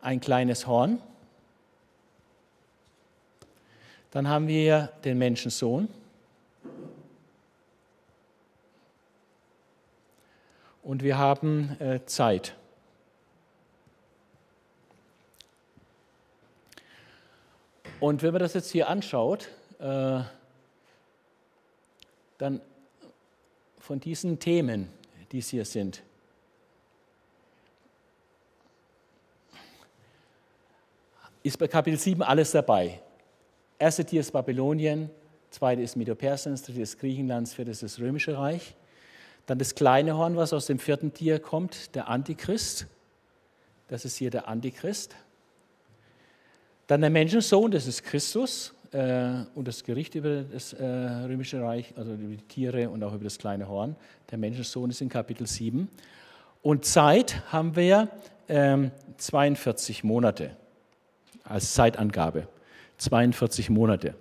ein kleines Horn. Dann haben wir den Menschensohn. Und wir haben äh, Zeit. Und wenn man das jetzt hier anschaut, äh, dann von diesen Themen, die es hier sind, ist bei Kapitel 7 alles dabei. Erste Tier ist Babylonien, zweite ist Medo-Persien, dritte ist Griechenland, vierte ist das Römische Reich. Dann das kleine Horn, was aus dem vierten Tier kommt, der Antichrist. Das ist hier der Antichrist. Dann der Menschensohn, das ist Christus äh, und das Gericht über das äh, römische Reich, also über die Tiere und auch über das kleine Horn. Der Menschensohn ist in Kapitel 7. Und Zeit haben wir ähm, 42 Monate als Zeitangabe. 42 Monate.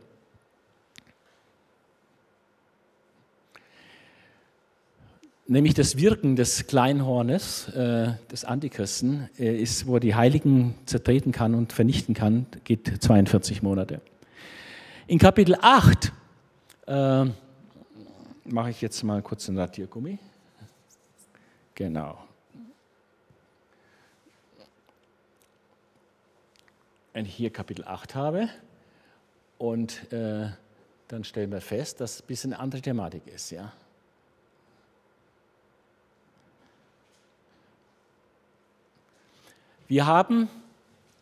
Nämlich das Wirken des Kleinhornes, äh, des Antichristen, äh, ist, wo er die Heiligen zertreten kann und vernichten kann, geht 42 Monate. In Kapitel 8 äh, mache ich jetzt mal kurz ein Radiergummi. Genau. Wenn ich hier Kapitel 8 habe und äh, dann stellen wir fest, dass es ein bisschen eine andere Thematik ist. Ja? Wir haben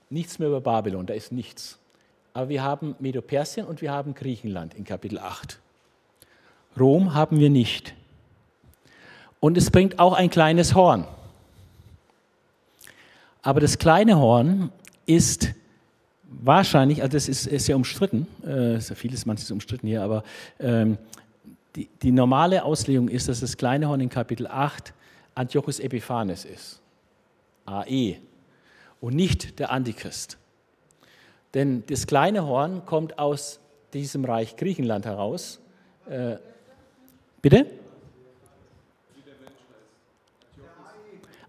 nichts mehr über Babylon, da ist nichts. Aber wir haben Medo-Persien und wir haben Griechenland in Kapitel 8. Rom haben wir nicht. Und es bringt auch ein kleines Horn. Aber das kleine Horn ist wahrscheinlich, also das ist, ist ja umstritten, äh, ist ja vieles, manches umstritten hier, aber ähm, die, die normale Auslegung ist, dass das kleine Horn in Kapitel 8 Antiochus Epiphanes ist. AE und nicht der Antichrist. Denn das kleine Horn kommt aus diesem Reich Griechenland heraus, Äh, bitte?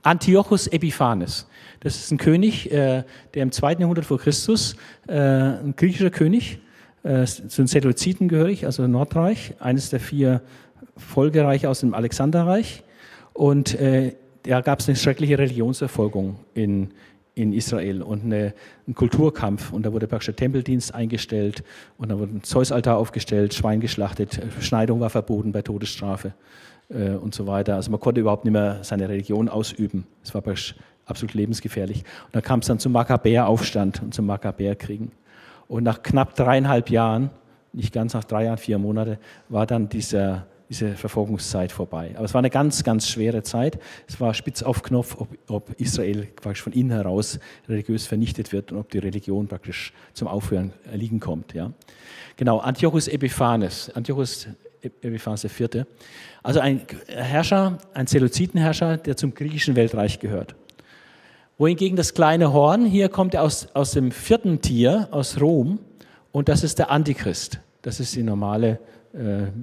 Antiochus Epiphanes. Das ist ein König, äh, der im 2. Jahrhundert vor Christus, äh, ein griechischer König, äh, zu den Seleukiden gehörig, also Nordreich, eines der vier Folgereiche aus dem Alexanderreich. Und äh, da gab es eine schreckliche Religionsverfolgung in, in Israel und eine, einen Kulturkampf. Und da wurde praktisch der Tempeldienst eingestellt und da wurde ein Zeusaltar aufgestellt, Schwein geschlachtet, Schneidung war verboten bei Todesstrafe äh, und so weiter. Also man konnte überhaupt nicht mehr seine Religion ausüben. Es war praktisch absolut lebensgefährlich. Und da kam es dann zum Makkabäeraufstand und zum Makkabäerkriegen. Und nach knapp dreieinhalb Jahren, nicht ganz nach drei Jahren, vier Monate, war dann dieser diese Verfolgungszeit vorbei. Aber es war eine ganz, ganz schwere Zeit. Es war spitz auf Knopf, ob, ob Israel praktisch von innen heraus religiös vernichtet wird und ob die Religion praktisch zum Aufhören liegen kommt. Ja. Genau, Antiochus Epiphanes, Antiochus Epiphanes IV. Also ein Herrscher, ein Seleukitenherrscher, der zum griechischen Weltreich gehört. Wohingegen das kleine Horn, hier kommt aus, aus dem vierten Tier, aus Rom, und das ist der Antichrist. Das ist die normale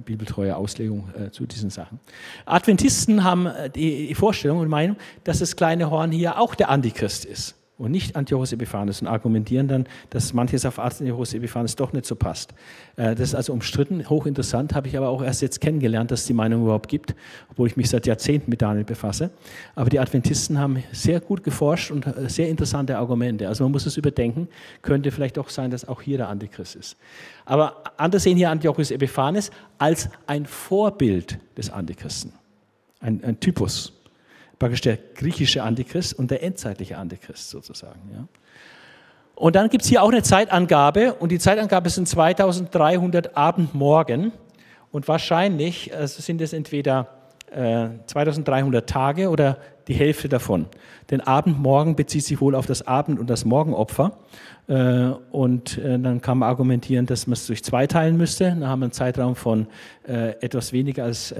bibeltreue Auslegung äh, zu diesen Sachen. Adventisten haben äh, die Vorstellung und Meinung, dass das kleine Horn hier auch der Antichrist ist und nicht Antiochus Epiphanes und argumentieren dann, dass manches auf Antiochus Epiphanes doch nicht so passt. Äh, das ist also umstritten, hochinteressant, habe ich aber auch erst jetzt kennengelernt, dass es die Meinung überhaupt gibt, obwohl ich mich seit Jahrzehnten mit Daniel befasse. Aber die Adventisten haben sehr gut geforscht und äh, sehr interessante Argumente. Also man muss es überdenken, könnte vielleicht auch sein, dass auch hier der Antichrist ist. Aber andere sehen hier Antiochus Epiphanes als ein Vorbild des Antichristen, ein, ein Typus praktisch der griechische Antichrist und der endzeitliche Antichrist sozusagen. Ja. Und dann gibt es hier auch eine Zeitangabe und die Zeitangabe sind 2300 Abendmorgen und wahrscheinlich also sind es entweder äh, 2300 Tage oder die Hälfte davon. Denn Abendmorgen bezieht sich wohl auf das Abend- und das Morgenopfer. Äh, und äh, dann kann man argumentieren, dass man es durch zwei teilen müsste. Dann haben wir einen Zeitraum von äh, etwas weniger als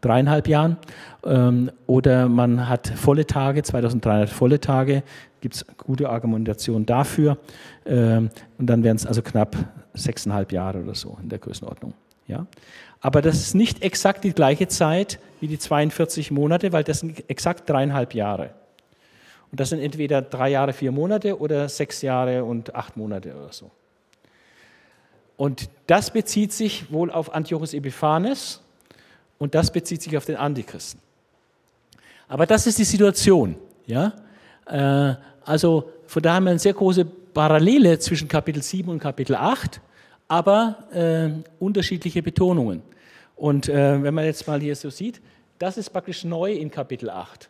dreieinhalb Jahren. Ähm, oder man hat volle Tage, 2300 volle Tage. Gibt es gute Argumentation dafür. Ähm, und dann wären es also knapp sechseinhalb Jahre oder so in der Größenordnung. Ja? Aber das ist nicht exakt die gleiche Zeit wie die 42 Monate, weil das sind exakt dreieinhalb Jahre. Und das sind entweder drei Jahre, vier Monate oder sechs Jahre und acht Monate oder so. Und das bezieht sich wohl auf Antiochus Epiphanes und das bezieht sich auf den Antichristen. Aber das ist die Situation. Ja? Äh, also von daher haben wir eine sehr große Parallele zwischen Kapitel 7 und Kapitel 8, aber äh, unterschiedliche Betonungen. Und äh, wenn man jetzt mal hier so sieht, das ist praktisch neu in Kapitel 8.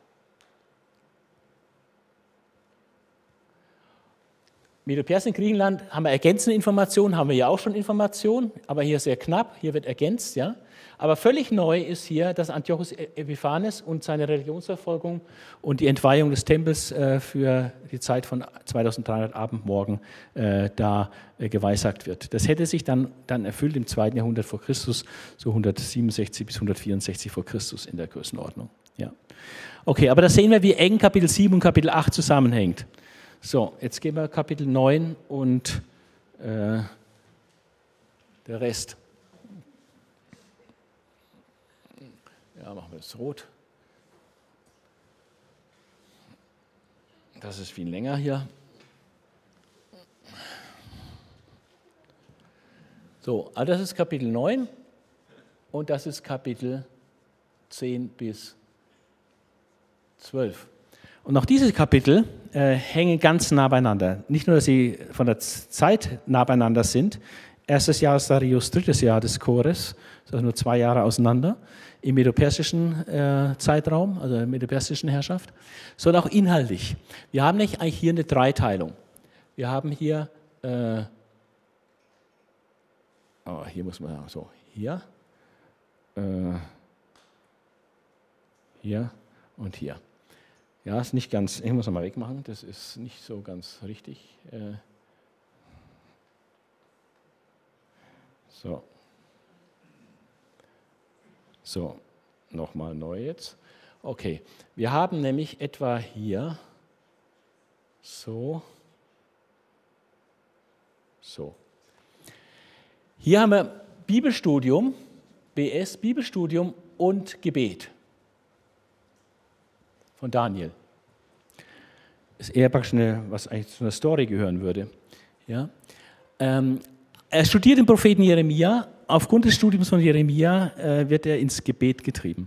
Medo-Persien, Griechenland haben wir ergänzende Informationen, haben wir ja auch schon Informationen, aber hier sehr knapp, hier wird ergänzt, ja. Aber völlig neu ist hier, dass Antiochus Epiphanes und seine Religionsverfolgung und die Entweihung des Tempels äh, für die Zeit von 2300 Abendmorgen äh, da äh, geweissagt wird. Das hätte sich dann, dann erfüllt im 2. Jahrhundert vor Christus, so 167 bis 164 vor Christus in der Größenordnung. Ja. Okay, aber da sehen wir, wie eng Kapitel 7 und Kapitel 8 zusammenhängt. So, jetzt gehen wir Kapitel 9 und äh, der Rest. Ja, machen wir es rot. Das ist viel länger hier. So, also das ist Kapitel 9 und das ist Kapitel 10 bis 12. Und auch diese Kapitel äh, hängen ganz nah beieinander. Nicht nur, dass sie von der Zeit nah beieinander sind. Erstes Jahr ist Darius, drittes Jahr des Chores, also nur zwei Jahre auseinander, im medopersischen äh, Zeitraum, also der medopersischen Herrschaft, sondern auch inhaltlich. Wir haben nicht eigentlich hier eine Dreiteilung. Wir haben hier, äh, oh, hier muss man so, hier, äh, hier und hier. Ja, ist nicht ganz, ich muss mal wegmachen, das ist nicht so ganz richtig. Äh. So. So, nochmal neu jetzt. Okay, wir haben nämlich etwa hier so, so. Hier haben wir Bibelstudium BS, Bibelstudium und Gebet von Daniel. Das ist eher praktisch eine, was eigentlich zu einer Story gehören würde. Ja? Ähm, er studiert den Propheten Jeremia. Aufgrund des Studiums von Jeremia äh, wird er ins Gebet getrieben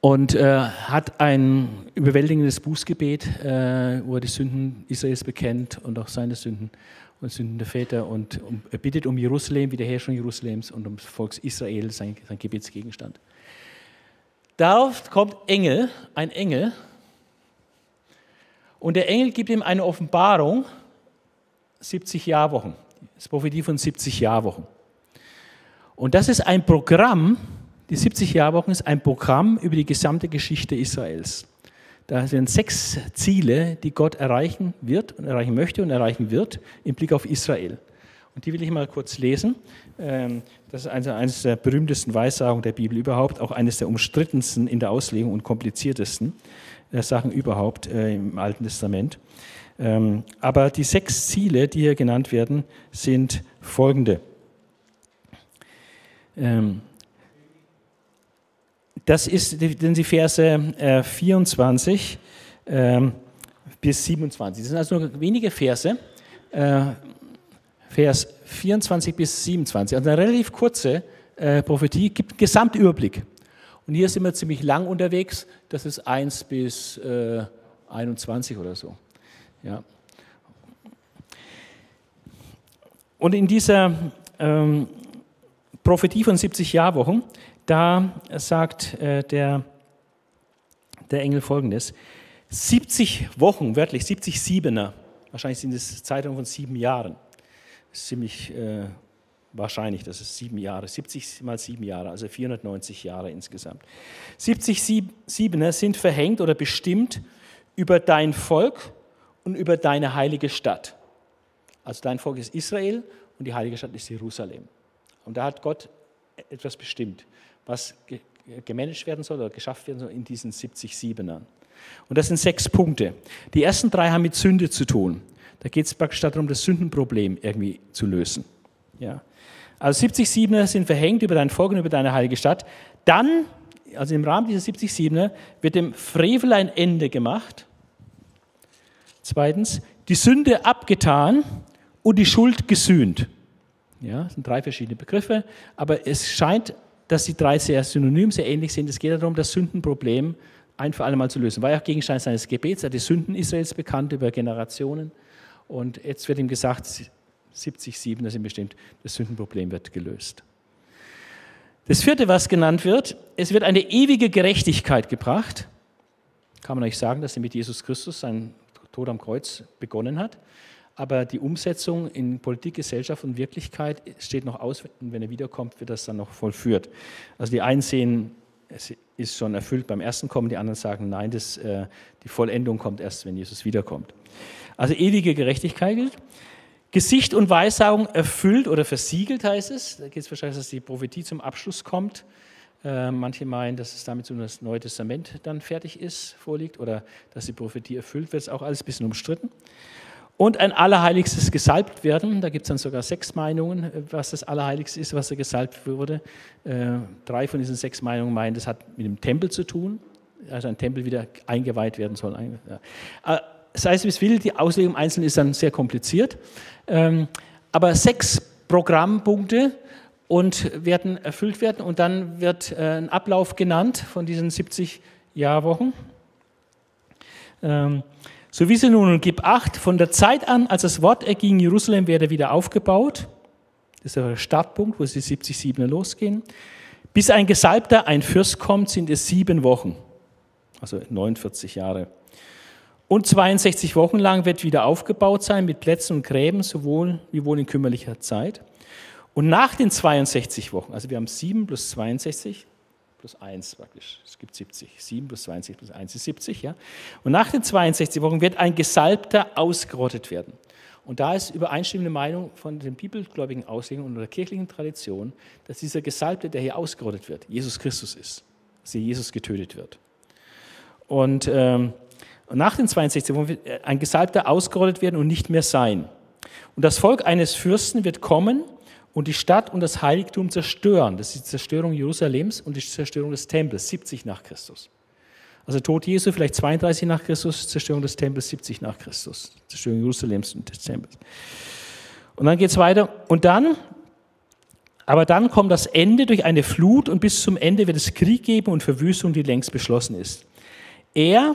und äh, hat ein überwältigendes Bußgebet, äh, wo er die Sünden Israels bekennt und auch seine Sünden und Sünden der Väter und um, bittet um Jerusalem, Wiederherstellung Jerusalems und um das Volk Israel, sein, sein Gebetsgegenstand. Darauf kommt Engel, ein Engel, und der Engel gibt ihm eine Offenbarung, 70 Jahrwochen, das Prophetie von 70 Jahrwochen. Und das ist ein Programm, die 70 Jahrwochen ist ein Programm über die gesamte Geschichte Israels. Da sind sechs Ziele, die Gott erreichen wird und erreichen möchte und erreichen wird im Blick auf Israel. Und die will ich mal kurz lesen. Ähm, das ist eines der berühmtesten Weissagungen der Bibel überhaupt, auch eines der umstrittensten in der Auslegung und kompliziertesten äh, Sachen überhaupt äh, im Alten Testament. Ähm, aber die sechs Ziele, die hier genannt werden, sind folgende. Ähm, das ist, sind die Verse äh, 24 äh, bis 27. Das sind also nur wenige Verse. Äh, Vers 24 bis 27. Also eine relativ kurze äh, Prophetie, gibt einen Gesamtüberblick. Und hier sind wir ziemlich lang unterwegs. Das ist 1 bis 21 äh, oder so. Ja. Und in dieser ähm, Prophetie von 70 Jahrwochen da sagt äh, der, der Engel folgendes: 70 Wochen, wörtlich 70 Siebener, wahrscheinlich sind es Zeitungen von sieben Jahren. Ziemlich äh, wahrscheinlich, das ist sieben Jahre, 70 mal sieben Jahre, also 490 Jahre insgesamt. 70 Siebener sind verhängt oder bestimmt über dein Volk und über deine heilige Stadt. Also dein Volk ist Israel und die heilige Stadt ist Jerusalem. Und da hat Gott etwas bestimmt was gemanagt werden soll oder geschafft werden soll in diesen 70 Siebenern. Und das sind sechs Punkte. Die ersten drei haben mit Sünde zu tun. Da geht es praktisch darum, das Sündenproblem irgendwie zu lösen. Ja. Also 70 Siebener sind verhängt über dein Volk und über deine heilige Stadt. Dann, also im Rahmen dieser 70 Siebener, wird dem Frevel ein Ende gemacht. Zweitens, die Sünde abgetan und die Schuld gesühnt. Ja, das sind drei verschiedene Begriffe, aber es scheint dass die drei sehr synonym, sehr ähnlich sind. Es geht darum, das Sündenproblem ein für alle Mal zu lösen. War ja auch Gegenstand seines Gebets, er hat die Sünden Israels bekannt über Generationen. Und jetzt wird ihm gesagt, 70, 7, das sind bestimmt, das Sündenproblem wird gelöst. Das vierte, was genannt wird, es wird eine ewige Gerechtigkeit gebracht. Kann man euch sagen, dass er mit Jesus Christus seinen Tod am Kreuz begonnen hat aber die Umsetzung in Politik, Gesellschaft und Wirklichkeit steht noch aus. Und wenn er wiederkommt, wird das dann noch vollführt. Also die einen sehen, es ist schon erfüllt beim ersten Kommen, die anderen sagen, nein, das, äh, die Vollendung kommt erst, wenn Jesus wiederkommt. Also ewige Gerechtigkeit gilt. Gesicht und Weissagung erfüllt oder versiegelt heißt es. Da geht es wahrscheinlich, dass die Prophetie zum Abschluss kommt. Äh, manche meinen, dass es damit so das Neue Testament dann fertig ist, vorliegt oder dass die Prophetie erfüllt wird. Das ist auch alles ein bisschen umstritten und ein Allerheiligstes gesalbt werden. Da gibt es dann sogar sechs Meinungen, was das Allerheiligste ist, was er gesalbt wurde. Äh, drei von diesen sechs Meinungen meinen, das hat mit dem Tempel zu tun, also ein Tempel wieder eingeweiht werden soll. Äh, sei es wie es will, die Auslegung im Einzelnen ist dann sehr kompliziert. Ähm, aber sechs Programmpunkte und werden erfüllt werden und dann wird äh, ein Ablauf genannt von diesen 70 Jahrwochen. So wie sie nun und gib acht, von der Zeit an, als das Wort erging, Jerusalem werde wieder aufgebaut. Das ist der Startpunkt, wo die 70 Siebener losgehen. Bis ein Gesalbter, ein Fürst kommt, sind es sieben Wochen. Also 49 Jahre. Und 62 Wochen lang wird wieder aufgebaut sein mit Plätzen und Gräben, sowohl wie wohl in kümmerlicher Zeit. Und nach den 62 Wochen, also wir haben 7 plus 62, plus 1 praktisch. Es gibt 70. 7 plus 62 plus 1 ist 70. Ja? Und nach den 62 Wochen wird ein Gesalbter ausgerottet werden. Und da ist übereinstimmende Meinung von den bibelgläubigen Auslegungen und der kirchlichen Tradition, dass dieser Gesalbte, der hier ausgerottet wird, Jesus Christus ist. Dass hier Jesus getötet wird. Und, ähm, nach den 62 Wochen wird ein Gesalbter ausgerottet werden und nicht mehr sein. Und das Volk eines Fürsten wird kommen und die Stadt und das Heiligtum zerstören. Das ist die Zerstörung Jerusalems und die Zerstörung des Tempels, 70 nach Christus. Also Tod Jesu vielleicht 32 nach Christus, Zerstörung des Tempels 70 nach Christus, Zerstörung Jerusalems und des Tempels. Und dann geht es weiter. Und dann, aber dann kommt das Ende durch eine Flut und bis zum Ende wird es Krieg geben und Verwüstung, die längst beschlossen ist. Er,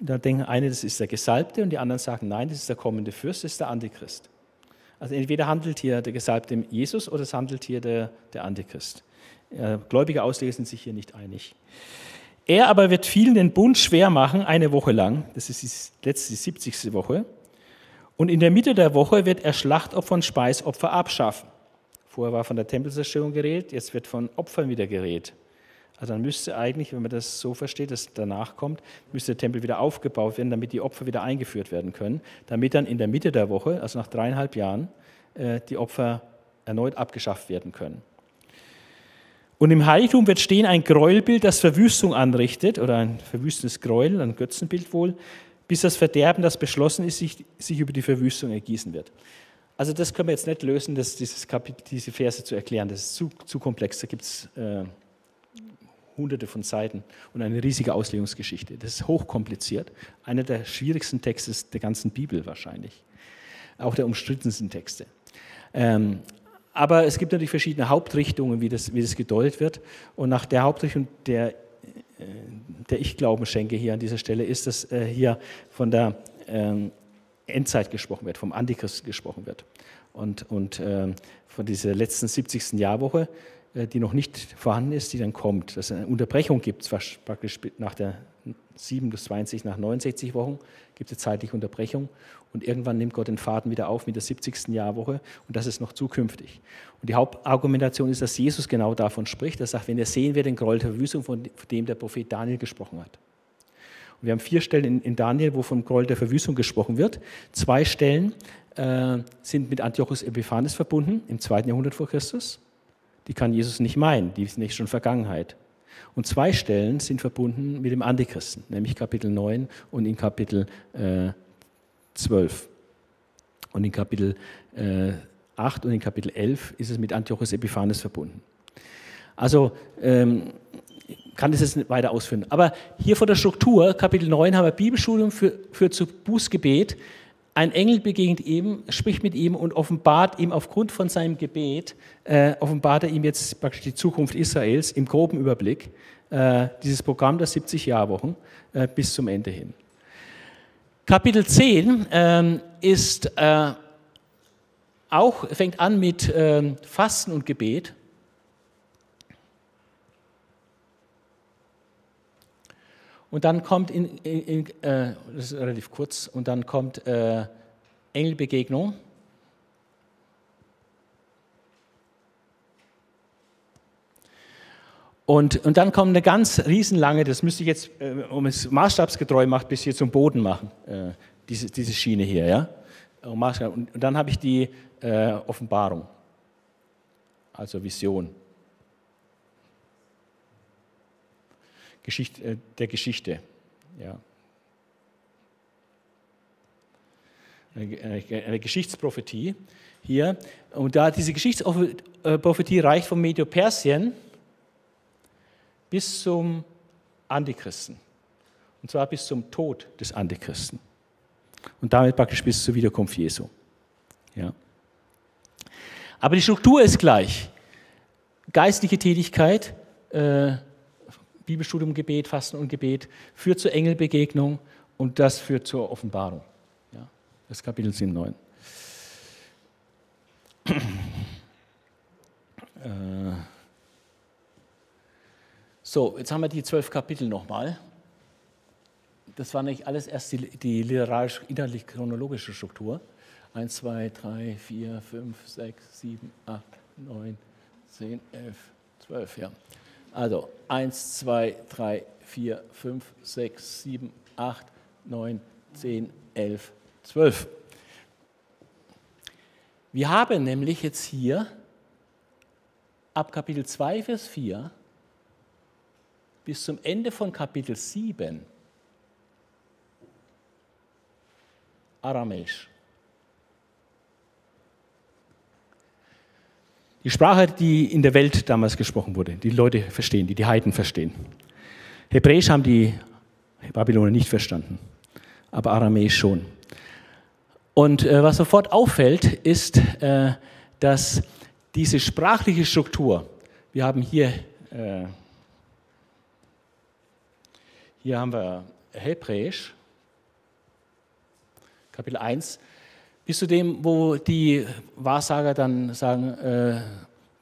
da denken eine, das ist der Gesalbte und die anderen sagen, nein, das ist der kommende Fürst, das ist der Antichrist. Also entweder handelt hier der Gesalbte Jesus oder es handelt hier der, der Antichrist. Gläubige Ausleger sind sich hier nicht einig. Er aber wird vielen den Bund schwer machen, eine Woche lang. Das ist die letzte, die 70. Woche. Und in der Mitte der Woche wird er Schlachtopfer und Speisopfer abschaffen. Vorher war von der Tempelzerstörung geredet, jetzt wird von Opfern wieder geredet. Also dann müsste eigentlich, wenn man das so versteht, dass danach kommt, müsste der Tempel wieder aufgebaut werden, damit die Opfer wieder eingeführt werden können, damit dann in der Mitte der Woche, also nach dreieinhalb Jahren, äh, die Opfer erneut abgeschafft werden können. Und im Heiligtum wird stehen ein Gräuelbild, das Verwüstung anrichtet, oder ein verwüstendes Gräuel, ein Götzenbild wohl, bis das Verderben, das beschlossen ist, sich, sich über die Verwüstung ergießen wird. Also das können wir jetzt nicht lösen, das, dieses Kapitel, diese Verse zu erklären. Das ist zu, zu komplex. Da gibt es äh, hunderte von Seiten und eine riesige Auslegungsgeschichte. Das ist hochkompliziert. Einer der schwierigsten Texte der ganzen Bibel wahrscheinlich. Auch der umstrittensten Texte. Ähm, aber es gibt natürlich verschiedene Hauptrichtungen, wie das, wie das gedeutet wird. Und nach der Hauptrichtung, der, äh, der ich Glauben schenke hier an dieser Stelle, ist, dass äh, hier von der ähm, Endzeit gesprochen wird, vom Antichrist gesprochen wird. Und, und ähm, von dieser letzten 70. Jahrwoche äh, die noch nicht vorhanden ist, die dann kommt. Dass es eine Unterbrechung gibt, praktisch nach der 7 bis 20, nach 69 Wochen gibt es eine zeitliche Unterbrechung und irgendwann nimmt Gott den Faden wieder auf mit der 70. Jahrwoche und das ist noch zukünftig. Und die Hauptargumentation ist, dass Jesus genau davon spricht. Er sagt, wenn ihr sehen wir den Groll der Verwüstung, von dem der Prophet Daniel gesprochen hat. Und wir haben vier Stellen in, in Daniel, wo vom Groll der Verwüstung gesprochen wird. Zwei Stellen äh, sind mit Antiochus Epiphanes verbunden, im zweiten Jahrhundert vor Christus die kann Jesus nicht meinen, die ist nicht schon Vergangenheit. Und zwei Stellen sind verbunden mit dem Antichristen, nämlich Kapitel 9 und in Kapitel äh, 12. Und in Kapitel äh, 8 und in Kapitel 11 ist es mit Antiochus Epiphanes verbunden. Also ähm, kann das jetzt nicht weiter ausführen. Aber hier vor der Struktur, Kapitel 9, haben wir Bibelstudium für, für zu Bußgebet ein Engel begegnet ihm, spricht mit ihm und offenbart ihm aufgrund von seinem Gebet, äh, offenbart er ihm jetzt praktisch die Zukunft Israels im groben Überblick, äh, dieses Programm der 70 Jahrwochen äh, bis zum Ende hin. Kapitel 10 ähm, ist äh, auch, fängt an mit ähm, Fasten und Gebet. Und dann kommt, in, in, in äh, das ist relativ kurz, und dann kommt äh, Engelbegegnung. Und, und dann kommt eine ganz riesenlange, das müsste ich jetzt, äh, um es maßstabsgetreu macht, bis hier zum Boden machen, äh, diese, diese Schiene hier. Ja? Und, und dann habe ich die äh, Offenbarung, also Vision. Geschichte, äh, der Geschichte. Ja. Eine Geschichtsprophetie hier. Und da diese Geschichtsprophetie reicht vom Medio-Persien bis zum Antichristen. Und zwar bis zum Tod des Antichristen. Und damit praktisch bis zur Wiederkunft Jesu. Ja. Aber die Struktur ist gleich. Geistliche Tätigkeit, äh, Bibelstudium, Gebet, Fasten und Gebet führt zur Engelbegegnung und das führt zur Offenbarung. Ja, das ist Kapitel 7, 9. (clears throat) Äh, so, jetzt haben wir die zwölf Kapitel nochmal. Das war nicht alles erst die, die literarisch, inhaltlich chronologische Struktur. 1, 2, 3, 4, 5, 6, 7, 8, 9, 10, 11, 12, ja. Also 1, 2, 3, 4, 5, 6, 7, 8, 9, 10, 11, 12. Wir haben nämlich jetzt hier ab Kapitel 2, Vers 4 bis zum Ende von Kapitel 7 Aramäisch. Die Sprache, die in der Welt damals gesprochen wurde, die Leute verstehen, die die Heiden verstehen. Hebräisch haben die Babyloner nicht verstanden, aber Aramäisch schon. Und äh, was sofort auffällt, ist, äh, dass diese sprachliche Struktur, wir haben hier, äh, hier haben wir Hebräisch, Kapitel 1, bis zu dem, wo die Wahrsager dann sagen, äh,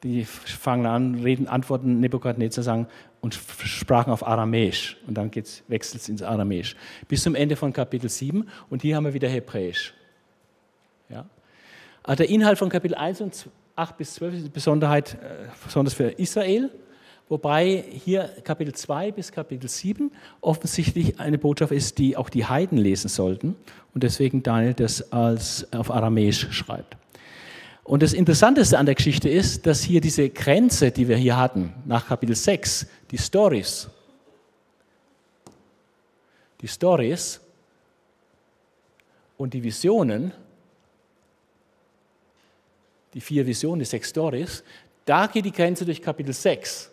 die fangen an, reden, antworten Nebukadnezar, sagen und sprachen auf Aramäisch. Und dann wechselt es ins Aramäisch. Bis zum Ende von Kapitel 7. Und hier haben wir wieder Hebräisch. Ja? Also der Inhalt von Kapitel 1 und 8 bis 12 ist eine Besonderheit, äh, besonders für Israel. Wobei hier Kapitel 2 bis Kapitel 7 offensichtlich eine Botschaft ist, die auch die Heiden lesen sollten und deswegen Daniel das als auf Aramäisch schreibt. Und das Interessanteste an der Geschichte ist, dass hier diese Grenze, die wir hier hatten, nach Kapitel 6, die Stories, die Stories und die Visionen, die vier Visionen, die sechs Stories, da geht die Grenze durch Kapitel 6.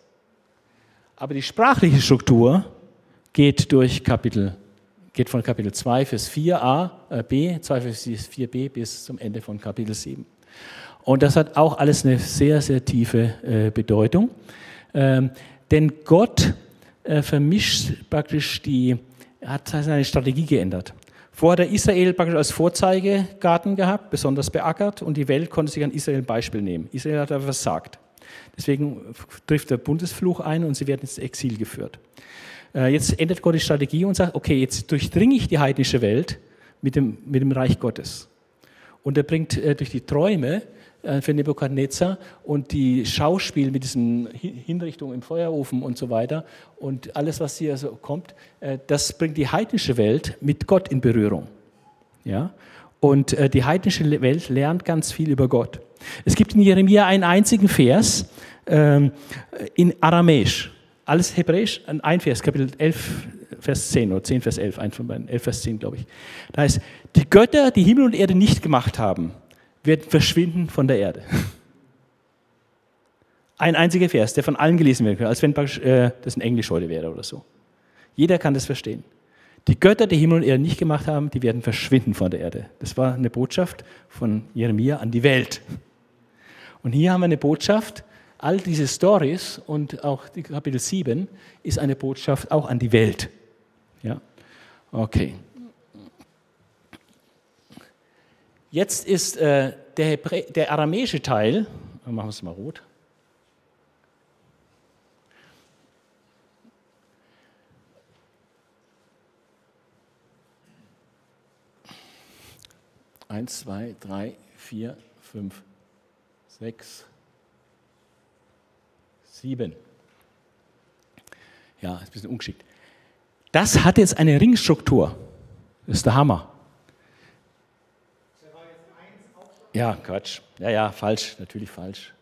Aber die sprachliche Struktur geht durch Kapitel, geht von Kapitel 2 Vers 4a, äh, b, 2 Vers 4b bis zum Ende von Kapitel 7. Und das hat auch alles eine sehr, sehr tiefe äh, Bedeutung. Ähm, denn Gott äh, vermischt praktisch die, hat seine Strategie geändert. Vorher hat Israel praktisch als Vorzeigegarten gehabt, besonders beackert, und die Welt konnte sich an Israel ein Beispiel nehmen. Israel hat aber versagt. Deswegen trifft der Bundesfluch ein und sie werden ins Exil geführt. Äh, jetzt ändert Gott die Strategie und sagt, okay, jetzt durchdringe ich die heidnische Welt mit dem, mit dem Reich Gottes. Und er bringt äh, durch die Träume äh, für Nebukadnezar und die Schauspiel mit diesen Hinrichtungen im Feuerofen und so weiter und alles, was hier so kommt, das bringt die heidnische Welt mit Gott in Berührung. Ja? Und die heidnische Welt lernt ganz viel über Gott. Es gibt in Jeremia einen einzigen Vers ähm, in Aramäisch. Alles Hebräisch, ein Vers, Kapitel 11, Vers 10 oder 10, Vers 11, ein von beiden, 11, Vers 10, glaube ich. Da heißt, die Götter, die Himmel und Erde nicht gemacht haben, werden verschwinden von der Erde. (laughs) Ein einziger Vers, der von allen gelesen werden kann, als wenn äh, das in Englisch heute wäre oder so. Jeder kann das verstehen. Die Götter, die Himmel und Erde nicht gemacht haben, die werden verschwinden von der Erde. Das war eine Botschaft von Jeremia an die Welt. Und hier haben wir eine Botschaft, all diese Stories und auch Kapitel 7 ist eine Botschaft auch an die Welt. Ja, okay. Jetzt ist äh, der, der aramäische Teil, machen wir es mal rot. Eins, zwei, drei, vier, fünf, sechs, sieben. Ja, ist ein bisschen ungeschickt. Das hat jetzt eine Ringstruktur. Das ist der Hammer. Ja, Quatsch. Ja, ja, falsch. Natürlich falsch.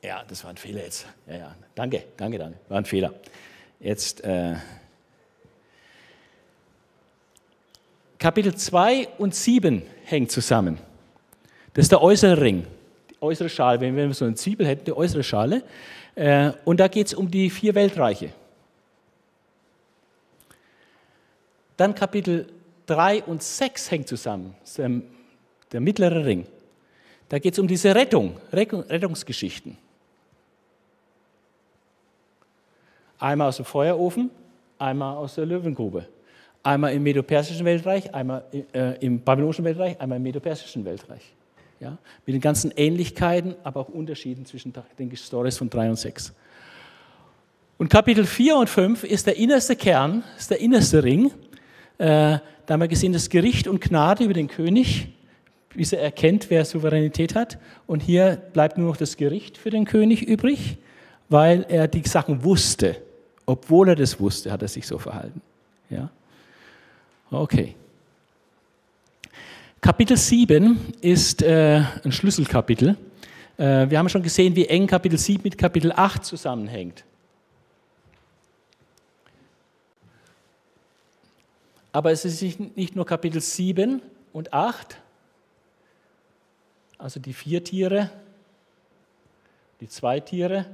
Ja, das war ein Fehler jetzt. Ja, ja. Danke, danke, danke. War ein Fehler. Jetzt äh, Kapitel 2 und 7 hängen zusammen. Das ist der äußere Ring, die äußere Schale. Wenn wir so eine Zwiebel hätten, die äußere Schale. Äh, und da geht es um die vier Weltreiche. Dann Kapitel 3 und 6 hängen zusammen. Der mittlere Ring. Da geht es um diese Rettung, Rettungsgeschichten. Einmal aus dem Feuerofen, einmal aus der Löwengrube. Einmal im Medo-Persischen Weltreich, einmal äh, im Babylonischen Weltreich, einmal im Medo-Persischen Weltreich. Ja? Mit den ganzen Ähnlichkeiten, aber auch Unterschieden zwischen den Stories von 3 und 6. Und Kapitel 4 und 5 ist der innerste Kern, ist der innerste Ring. Äh, da haben wir gesehen, das Gericht und Gnade über den König, bis er erkennt, wer Souveränität hat. Und hier bleibt nur noch das Gericht für den König übrig, weil er die Sachen wusste. Obwohl er das wusste, hat er sich so verhalten. Ja? Okay. Kapitel 7 ist äh, ein Schlüsselkapitel. Äh, wir haben schon gesehen, wie eng Kapitel 7 mit Kapitel 8 zusammenhängt. Aber es ist nicht nur Kapitel 7 und 8, also die vier Tiere, die zwei Tiere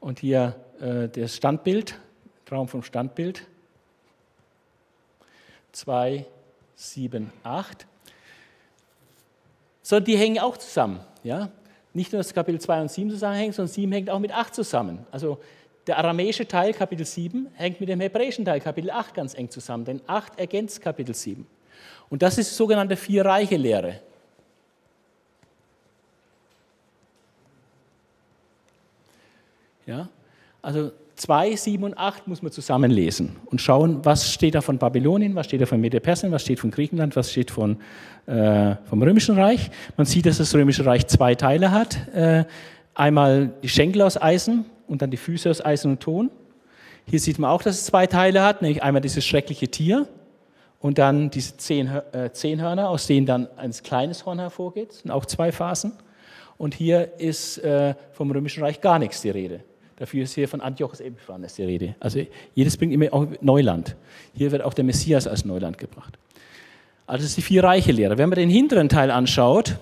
und hier äh, das Standbild, Traum vom Standbild. 2, 7, 8. So, die hängen auch zusammen. Ja? Nicht nur das Kapitel 2 und 7 zusammenhängen, sondern 7 hängt auch mit 8 zusammen. Also der aramäische Teil, Kapitel 7, hängt mit dem hebräischen Teil, Kapitel 8, ganz eng zusammen, denn 8 ergänzt Kapitel 7. Und das ist die sogenannte Vier-Reiche-Lehre. Ja? Also 2, 7 und 8 muss man zusammenlesen und schauen, was steht da von Babylonien, was steht da von Medo-Persien, was steht von Griechenland, was steht von, äh, vom Römischen Reich. Man sieht, dass das Römische Reich zwei Teile hat. Äh, einmal die Schenkel aus Eisen und dann die Füße aus Eisen und Ton. Hier sieht man auch, dass es zwei Teile hat, nämlich einmal dieses schreckliche Tier und dann diese zehn, äh, zehn Hörner, aus denen dann ein kleines Horn hervorgeht. Das sind auch zwei Phasen. Und hier ist äh, vom Römischen Reich gar nichts die Rede. Dafür ist hier von Antiochus Epiphanes die Rede. Also jedes bringt immer auch Neuland. Hier wird auch der Messias als Neuland gebracht. Also das ist die vier reiche Lehre. Wenn man den hinteren Teil anschaut,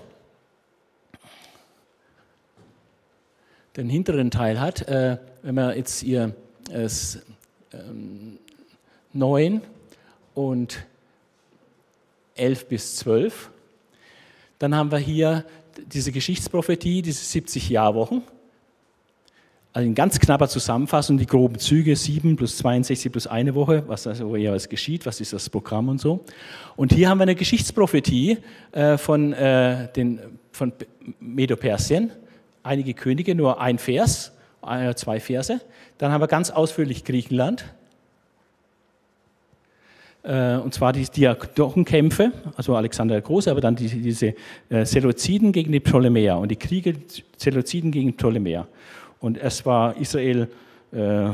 den hinteren Teil hat, äh, wenn man jetzt hier ähm, 9 und 11 bis 12, dann haben wir hier diese Geschichtsprophetie, diese 70 Jahrwochen. Also in ganz knapper Zusammenfassung die groben Züge, 7 plus 62 plus eine Woche, was also jeweils geschieht, was ist das Programm und so. Und hier haben wir eine Geschichtsprophetie äh, von, äh, den, von Medo-Persien, einige Könige, nur ein Vers, äh, zwei Verse. Dann haben wir ganz ausführlich Griechenland, und zwar die Diadochenkämpfe, also Alexander der Große, aber dann diese, Seleuziden gegen die Ptolemäer und die Kriege Seleuziden gegen Ptolemäer. Und es war Israel äh,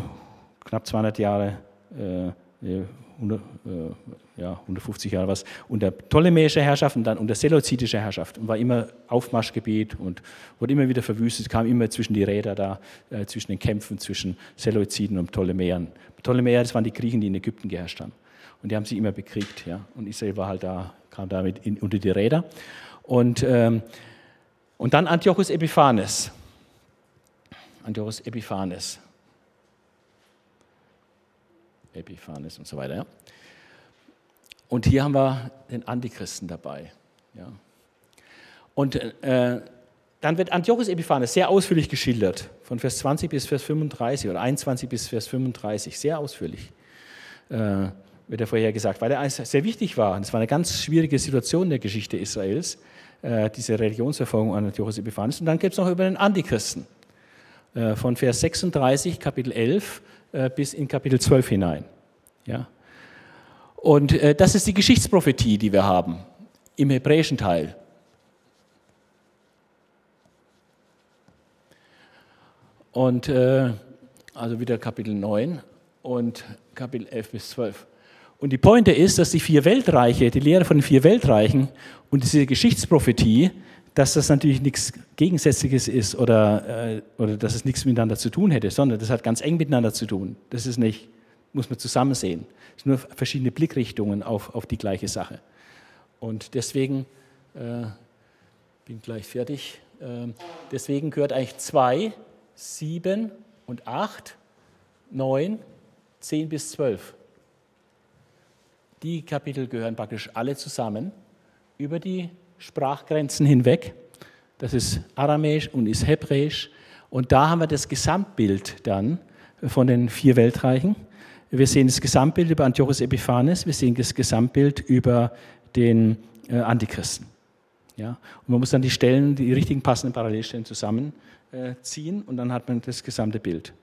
knapp 200 Jahre, äh, 100, äh, ja, 150 Jahre was, unter ptolemäischer Herrschaft und dann unter seleuzidischer Herrschaft und war immer Aufmarschgebiet und wurde immer wieder verwüstet, kam immer zwischen die Räder da, äh, zwischen den Kämpfen zwischen Seleuziden und Ptolemäern. Ptolemäer, das waren die Kriegen, die in Ägypten geherrscht haben. Und die haben sie immer bekriegt. Ja. Und Israel war halt da, kam damit in, unter die Räder. Und, ähm, und dann Antiochus Epiphanes. Antiochus Epiphanes. Epiphanes und so weiter. Ja. Und hier haben wir den Antichristen dabei. Ja. Und äh, dann wird Antiochus Epiphanes sehr ausführlich geschildert, von Vers 20 bis Vers 35 oder 21 bis Vers 35, sehr ausführlich. Äh, wird er vorher gesagt, weil er sehr wichtig war. Es war eine ganz schwierige Situation in der Geschichte Israels, äh, diese Religionsverfolgung an Antiochus Epiphanes. Und dann gibt es noch über den Antichristen. Äh, von Vers 36, Kapitel 11 äh, bis in Kapitel 12 hinein. Ja? Und äh, das ist die Geschichtsprophetie, die wir haben im hebräischen Teil. Und also wieder Kapitel 9 und Kapitel 11 bis 12. Und die Pointe ist, dass die vier Weltreiche, die Lehre von den vier Weltreichen und diese Geschichtsprophetie dass das natürlich nichts Gegensätzliches ist oder, äh, oder dass es nichts miteinander zu tun hätte, sondern das hat ganz eng miteinander zu tun. Das ist nicht, muss man zusammen sehen. Es sind nur verschiedene Blickrichtungen auf, auf die gleiche Sache. Und deswegen, äh, bin gleich fertig, äh, deswegen gehört eigentlich 2, 7 und 8, 9, 10 bis 12. Die Kapitel gehören praktisch alle zusammen über die Sprachgrenzen hinweg. Das ist Aramäisch und ist Hebräisch. Und da haben wir das Gesamtbild dann von den vier Weltreichen. Wir sehen das Gesamtbild über Antiochus Epiphanes, wir sehen das Gesamtbild über den äh, Antichristen. Ja? Und man muss dann die Stellen, die richtigen passenden Parallelstellen zusammenziehen und dann hat man das gesamte Bild.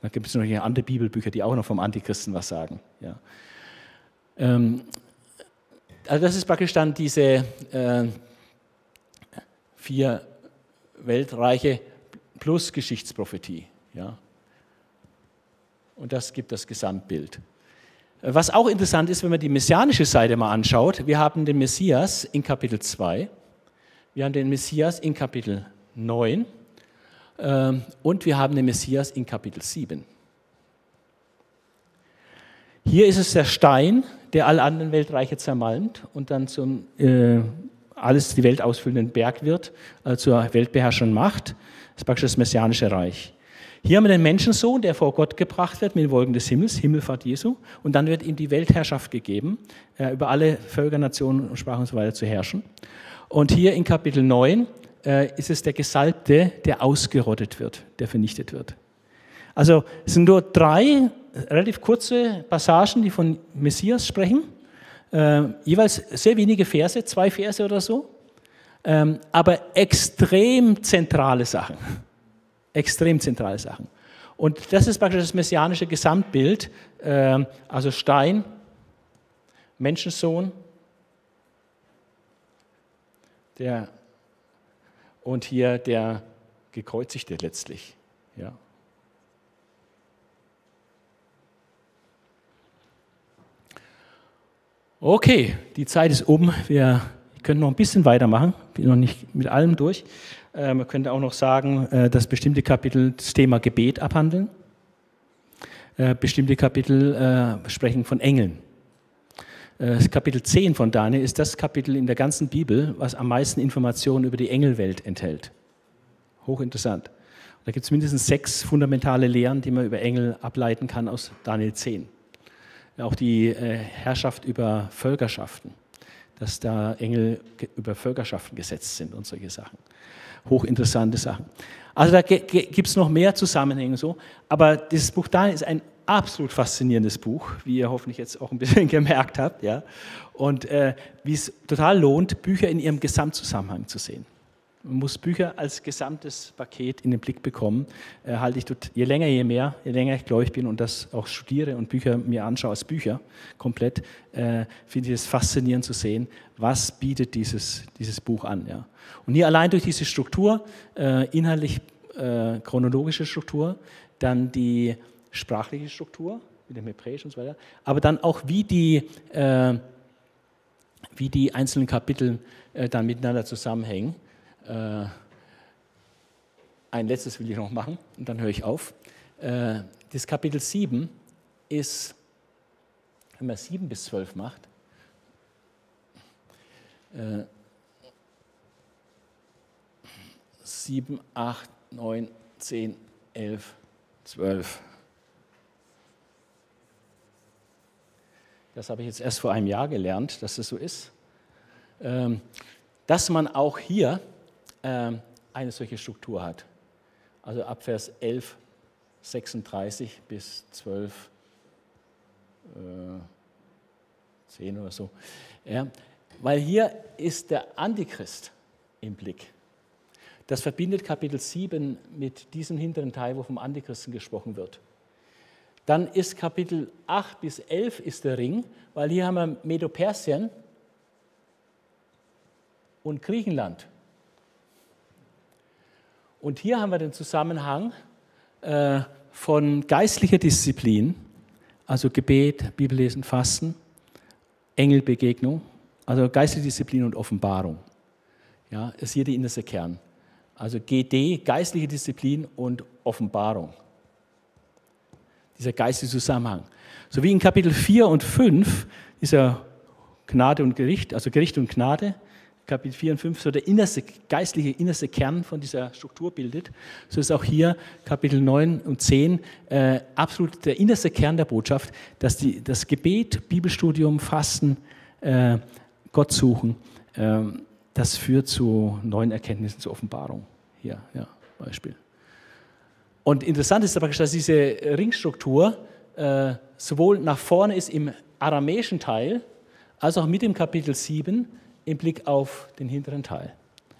Dann gibt es noch andere Bibelbücher, die auch noch vom Antichristen was sagen. Ja. Also das ist praktisch dann diese äh, vier Weltreiche plus Geschichtsprophetie. Ja. Und das gibt das Gesamtbild. Was auch interessant ist, wenn man die messianische Seite mal anschaut, wir haben den Messias in Kapitel 2, wir haben den Messias in Kapitel 9 äh, und wir haben den Messias in Kapitel 7. Hier ist es der Stein, der alle anderen Weltreiche zermalmt und dann zum äh, alles die Welt ausfüllenden Berg wird, äh, zur weltbeherrschenden Macht. Das ist praktisch das messianische Reich. Hier haben wir den Menschensohn, der vor Gott gebracht wird mit den Wolken des Himmels, Himmelfahrt Jesu. Und dann wird ihm die Weltherrschaft gegeben, äh, über alle Völker, Nationen und Sprachen und so weiter zu herrschen. Und hier in Kapitel 9 äh, ist es der Gesalbte, der ausgerottet wird, der vernichtet wird. Also es sind nur drei relativ kurze Passagen, die von Messias sprechen. Äh, jeweils sehr wenige Verse, zwei Verse oder so. Ähm, aber extrem zentrale Sachen extrem zentrale Sachen. Und das ist praktisch das messianische Gesamtbild, äh, also Stein, Menschensohn, der und hier der gekreuzigte letztlich. Ja. Okay, die Zeit ist um. Wir können noch ein bisschen weitermachen. Bin noch nicht mit allem durch. Äh, man könnte auch noch sagen, äh, dass bestimmte Kapitel das Thema Gebet abhandeln. Äh, bestimmte Kapitel sprechen von Engeln. Das Kapitel 10 von Daniel ist das Kapitel in der ganzen Bibel, was am meisten Informationen über die Engelwelt enthält. Hochinteressant. Da gibt es mindestens sechs fundamentale Lehren, die man über Engel ableiten kann aus Daniel 10. Auch die Herrschaft über Völkerschaften, dass da Engel über Völkerschaften gesetzt sind und solche Sachen hochinteressante Sachen. Also da gibt es noch mehr Zusammenhänge so, aber dieses Buch Daniel ist ein absolut faszinierendes Buch, wie ihr hoffentlich jetzt auch ein bisschen (laughs) gemerkt habt, ja. Und äh, wie es total lohnt, Bücher in ihrem Gesamtzusammenhang zu sehen. Man muss Bücher als gesamtes Paket in den Blick bekommen. Äh, halte ich dort, je länger, je mehr, je länger ich gläubig bin und das auch studiere und Bücher mir anschaue als Bücher komplett, äh, finde ich es faszinierend zu sehen, was bietet dieses, dieses Buch an. Ja. Und hier allein durch diese Struktur, äh, inhaltlich äh, chronologische Struktur, dann die sprachliche Struktur mit dem Hebräisch und so weiter, aber dann auch wie die, äh, wie die einzelnen Kapitel äh, dann miteinander zusammenhängen äh, ein letztes will ich noch machen und dann höre ich auf. Äh, das Kapitel 7 ist, wenn man 7 bis 12 macht, äh, 7, 8, 9, 10, 11, 12. Das habe ich jetzt erst vor einem Jahr gelernt, dass das so ist. Ähm, dass man auch hier eine solche Struktur hat. Also ab Vers 11, 36 bis 12, äh, 10 oder so. Ja, weil hier ist der Antichrist im Blick. Das verbindet Kapitel 7 mit diesem hinteren Teil, wo vom Antichristen gesprochen wird. Dann ist Kapitel 8 bis 11 ist der Ring, weil hier haben wir Medo-Persien und Griechenland. Und hier haben wir den Zusammenhang äh, von geistlicher Disziplin, also Gebet, Bibellesen, Fasten, Engelbegegnung, also geistliche Disziplin und Offenbarung. Ja, ist hier der innerste Kern. Also GD, geistliche Disziplin und Offenbarung. Dieser geistige Zusammenhang. So wie in Kapitel 4 und 5 dieser Gnade und Gericht, also Gericht und Gnade, Kapitel 4 und 5 so der innerste, geistliche innerste Kern von dieser Struktur bildet, so ist auch hier Kapitel 9 und 10 äh, absolut der innerste Kern der Botschaft, dass die, das Gebet, Bibelstudium, Fasten, äh, Gott suchen, äh, das führt zu neuen Erkenntnissen, zur Offenbarung. Hier, ja, Beispiel. Und interessant ist aber, dass diese Ringstruktur äh, sowohl nach vorne ist im aramäischen Teil, als auch mit dem Kapitel 7 im Blick auf den hinteren Teil.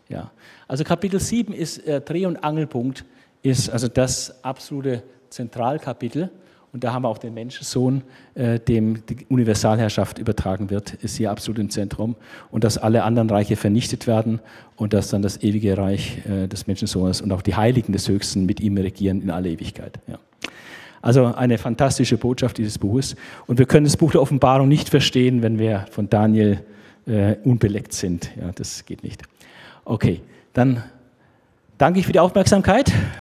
Ja. Also Kapitel 7 ist äh, Dreh- und Angelpunkt, ist also das absolute Zentralkapitel. Und da haben wir auch den Menschensohn, äh, dem die Universalherrschaft übertragen wird, ist hier absolut im Zentrum. Und dass alle anderen Reiche vernichtet werden und dass dann das ewige Reich äh, des Menschensohnes und auch die Heiligen des Höchsten mit ihm regieren in alle Ewigkeit. Ja. Also eine fantastische Botschaft dieses Buches. Und wir können das Buch der Offenbarung nicht verstehen, wenn wir von Daniel äh, unbeleckt sind. Ja, das geht nicht. Okay, dann danke ich für die Aufmerksamkeit.